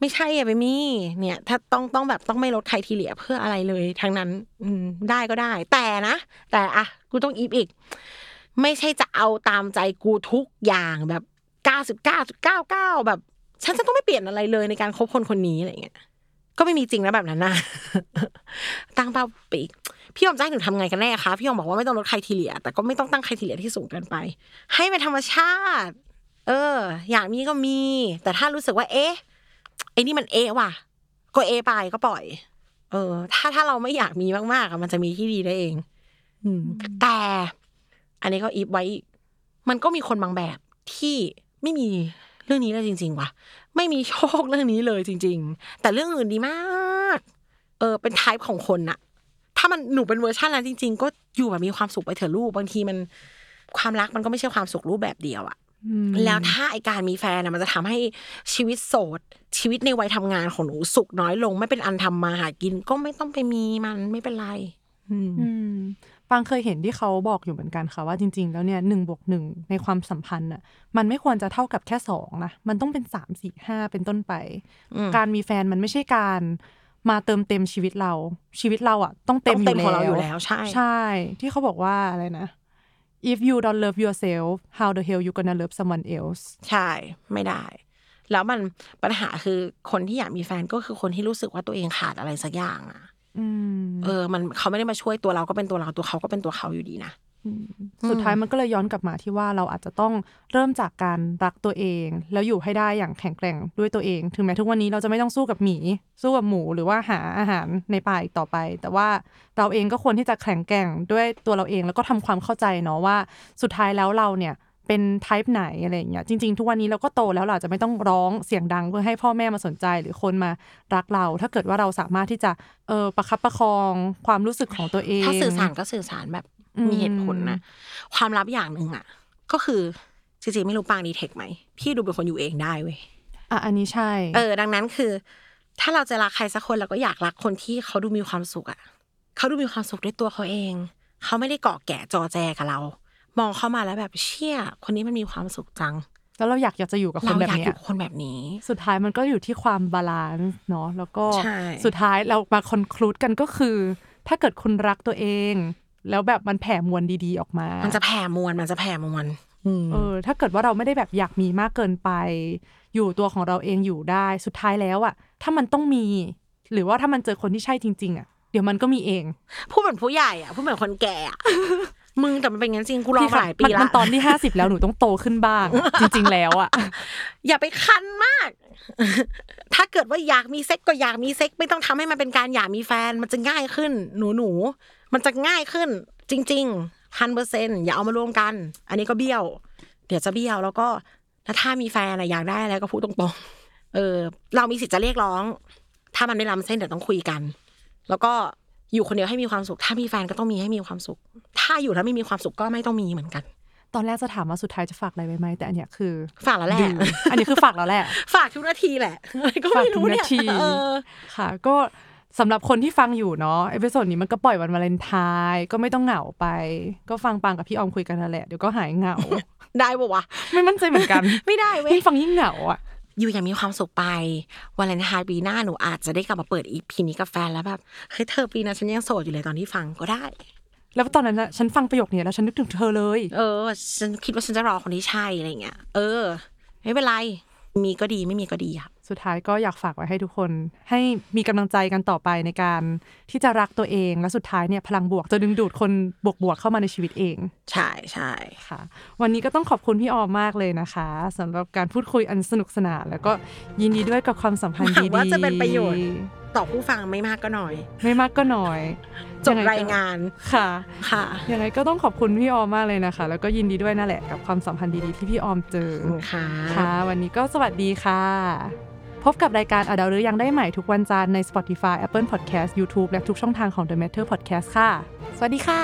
ไม่ใช่อย่าไปมี เนี่ย ถ้าต้องต้องแบบต้องไม่ลดใครทีเหลียเพื่ออะไรเลยทั้งนั้น อืมได้ก็ได้ แต่นะ แต่อะกูต้องอีฟอีก ไม่ใช่จะเอาตามใจกูทุกอย่างแบบเก้าสิบเก้าจุดเก้าเก้าแบบ ฉันจะต้องไม่เปลี่ยนอะไรเลยในการคบคนคนนี้อะไรเงี้ย ก็ไม่มีจริงนะแบบนั้นนะตั้งเป้าไปอีกพี่ยอมจะให้หนูทำไงกันแน่คะพี่ยอมบอกว่าไม่ต้องลดใครทีเหลียแต่ก็ไม่ต้องตั้งใครทีเหลียที่สูงเกินไป ให้เป็นธรรมชาติ เออ อยากมีก็มี แต่ถ้ารู้สึกว่า เอ๊ะไอ้นี่มันเอ๊ะว่ะ ก็เอะไปก็ปล่อย เออ ถ้าถ้าเราไม่อยากมีมากๆอะมันจะมีที่ดีได้เอง อืม แต่ อันนี้ก็อีฟไว้อีกมันก็มีคนบางแบบที่ไม่มี เรื่องนี้เลยจริง ๆว่ะไม่มีโชคเรื่องนี้เลยจริง ๆ แต่เรื่องอื่นดีมาก เออเป็นไทป์ของคนน่ะ ถ้ามันหนูเป็นเวอร์ชันนั้นจริง ๆ ก็อยู่แบบมีความสุขไปเถอะลูกบางทีมันความรักมันก็ไม่ใช่ความสุขรูปแบบเดียวอะอืมแล้วถ้าไอการมีแฟนอะมันจะทำให้ชีวิตโสด ชีวิตในวัยทำงานของหนูสุขน้อยลง ไม่เป็นอันทำมาหากิน ก็ไม่ต้องไปมีมันไม่เป็นไร อืม อืมฟังเคยเห็นที่เขาบอกอยู่เหมือนกันค่ะว่าจริง ๆ แล้วเนี่ยหนึ่งบวกหนึ่งในความสัมพันธ์อะมันไม่ควรจะเท่ากับแค่สองนะมันต้องเป็นสามสี่ห้าเป็นต้นไปอืมการมีแฟนมันไม่ใช่การมาเติมเต็มชีวิตเรา ชีวิตเราอะ ต้องเต็มต้องอเต็มยู่ของแล้เราวอยู่แล้วใช่ใช่ ที่เขาบอกว่าอะไรนะ if you don't love yourself how the hell you gonna love someone else ใช่ ไม่ได้ แล้วมันปัญหาคือคนที่อยากมีแฟนก็คือคนที่รู้สึกว่าตัวเองขาดอะไรสักอย่างอะ อืม เออมันเขาไม่ได้มาช่วยตัวเราก็เป็นตัวเราตัวเขาก็เป็นตัวเขาอยู่ดีนะสุดท้ายมันก็เลยย้อนกลับมาที่ว่าเราอาจจะต้องเริ่มจากการรักตัวเอง แล้วอยู่ให้ได้อย่างแข็งแกร่งด้วยตัวเอง ถึงแม้ทุกวันนี้เราจะไม่ต้องสู้กับหมีสู้กับหมูหรือว่าหาอาหารในป่าอีกต่อไป แต่ว่าเราเองก็ควรที่จะแข็งแกร่งด้วยตัวเราเองแล้วก็ทำความเข้าใจเนาะว่า สุดท้ายแล้วเราเนี่ย เป็น type ไหนอะไรอย่างเงี้ยจริง ๆ ทุกวันนี้เราก็โตแล้วเราอาจจะไม่ต้องร้องเสียงดังเพื่อให้พ่อแม่มาสนใจหรือคนมารักเรา ถ้าเกิดว่าเราสามารถที่จะเออประคับประคองความรู้สึกของตัวเอง ถ้าสื่อสารก็สื่อสารแบบอืมมีเหตุผลนะความลับอย่างหนึ่งอะ ก็คือจริงๆไม่รู้ปาง detect ไหมพี่ดูเป็นคนอยู่เองได้เว้ยอะอันนี้ใช่ เออ ดังนั้นคือ ถ้าเราจะรักใครสักคนเราก็อยากรักคนที่เขาดูมีความสุขอะเขาดูมีความสุขด้วยตัวเขาเองเขาไม่ได้เกาะแกะจอแจกับเรา มองเข้ามาแล้วแบบเชี่ย คนนี้มันมีความสุขจัง แล้วเราอยากอยากจะอยู่กับคนแบบเนี้ยเราอยากอยู่กับคนแบบนี้ สุดท้ายมันก็อยู่ที่ความ balance เนาะแล้วก็ใช่สุดท้ายเรามา conclude กันก็คือ ถ้าเกิดคุณรักตัวเอง แล้วแบบมันแผ่มวลดีๆออกมา มันจะแผ่มวลมันจะแผ่มวลอืมเออ ถ้าเกิดว่าเราไม่ได้แบบอยากมีมากเกินไป อยู่ตัวของเราเองอยู่ได้สุดท้ายแล้วอะถ้ามันต้องมี หรือว่าถ้ามันเจอคนที่ใช่จริง ๆอะเดี๋ยวมันก็มีเอง พูดเหมือนผู้ใหญ่อะพูดเหมือนคนแก่อะ มึงแต่มันเป็นงั้นจริงกูรอพี่มาคะหลายปีมันละมันตอนที่ห้าสิบแล้วหนูต้องโตขึ้นบ้าง จริง ๆ แล้วอะอย่าไปคันมาก ถ้าเกิดว่าอยากมีเซ็กก็อยากมีเซ็กไม่ต้องทำให้มันเป็นการอยากมีแฟน มันจะง่ายขึ้น หนูหนูๆมันจะง่ายขึ้น จริงๆพันเปอร์เซ็นอย่าเอามารวมกัน อันนี้ก็เบี้ยว เดี๋ยวจะเบี้ยวแล้วก็ถ้ามีแฟนอะอยากได้อะไรก็พูดตรงๆเออ เรามีสิทธิ์จะเรียกร้อง ถ้ามันไม่ล้ำเส้นเดี๋ยวต้องคุยกัน แล้วก็ อยู่คนเดียวให้มีความสุข ถ้ามีแฟนก็ต้องมีให้มีความสุข ถ้าอยู่ถ้าไม่มีความสุขก็ไม่ต้องมีเหมือนกัน ตอนแรกจะถามว่าสุดท้ายจะฝากอะไรไว้ไหมแต่อันเนี้ยคือ ฝากแล้วแหละดื่มอันนี้คือฝากแล้วแหละ ฝากทุกนาทีแหละอะไรก็ไม่รู้เนี่ยฝากทุกนาทีเออค่ะ ก็สำหรับคนที่ฟังอยู่เนาะ episode นี้มันก็ปล่อยวันวาเลนไทน์ก็ไม่ต้องเหงาไป ก็ฟังปังกับพี่ออมคุยกันนั่นแหละเดี๋ยวก็หายเหงา ได้ปะวะ ไม่มั่นใจเหมือนกัน ไม่ได้เว้ยยิ่งฟังยิ่งเหงาอะ อยู่อย่างมีความสุขไปวันเลนไทน์ปีหน้าหนูอาจจะได้กลับมาเปิด EP นี้กับแฟนแล้วแบบเฮ้ยเธอปีนั้นฉันยังโสดอยู่เลยตอนที่ฟังก็ได้ แล้วตอนนั้นนะฉันฟังประโยคนี้แล้วฉันนึกถึงเธอเลย เออ ฉันคิดว่าฉันจะรอคนที่ใช่อะไรเงี้ยเออ ไม่เป็นไร มีก็ดีไม่มีก็ดีครับ สุดท้ายก็อยากฝากไว้ให้ทุกคน ให้มีกำลังใจกันต่อไปในการที่จะรักตัวเอง และสุดท้ายเนี่ยพลังบวกจะดึงดูดคนบวกๆเข้ามาในชีวิตเอง ใช่ใช่ค่ะ วันนี้ก็ต้องขอบคุณพี่ออมมากเลยนะคะสำหรับการพูดคุยอันสนุกสนานแล้วก็ยินดีด้วยกับความสัมพันธ์หวัดีงๆว่าจะเป็นประโยชน์ต่อผู้ฟังไม่มากก็น้อย ไม่มากก็น้อยจบงไก็รายงานค่ะค่ะยังไงก็ต้องขอบคุณพี่ออมมากเลยนะคะ แล้วก็ยินดีด้วยนั่นแหละกับความสัมพันธ์ดีๆที่พี่ออมเจอค่ะค่ะ วันนี้ก็สวัสดีค่ะ พบกับรายการอดาวหรือยังได้ใหม่ทุกวันจันทร์ใน Spotify Apple Podcast YouTube และทุกช่องทางของ The Matter Podcast ค่ะ สวัสดีค่ะ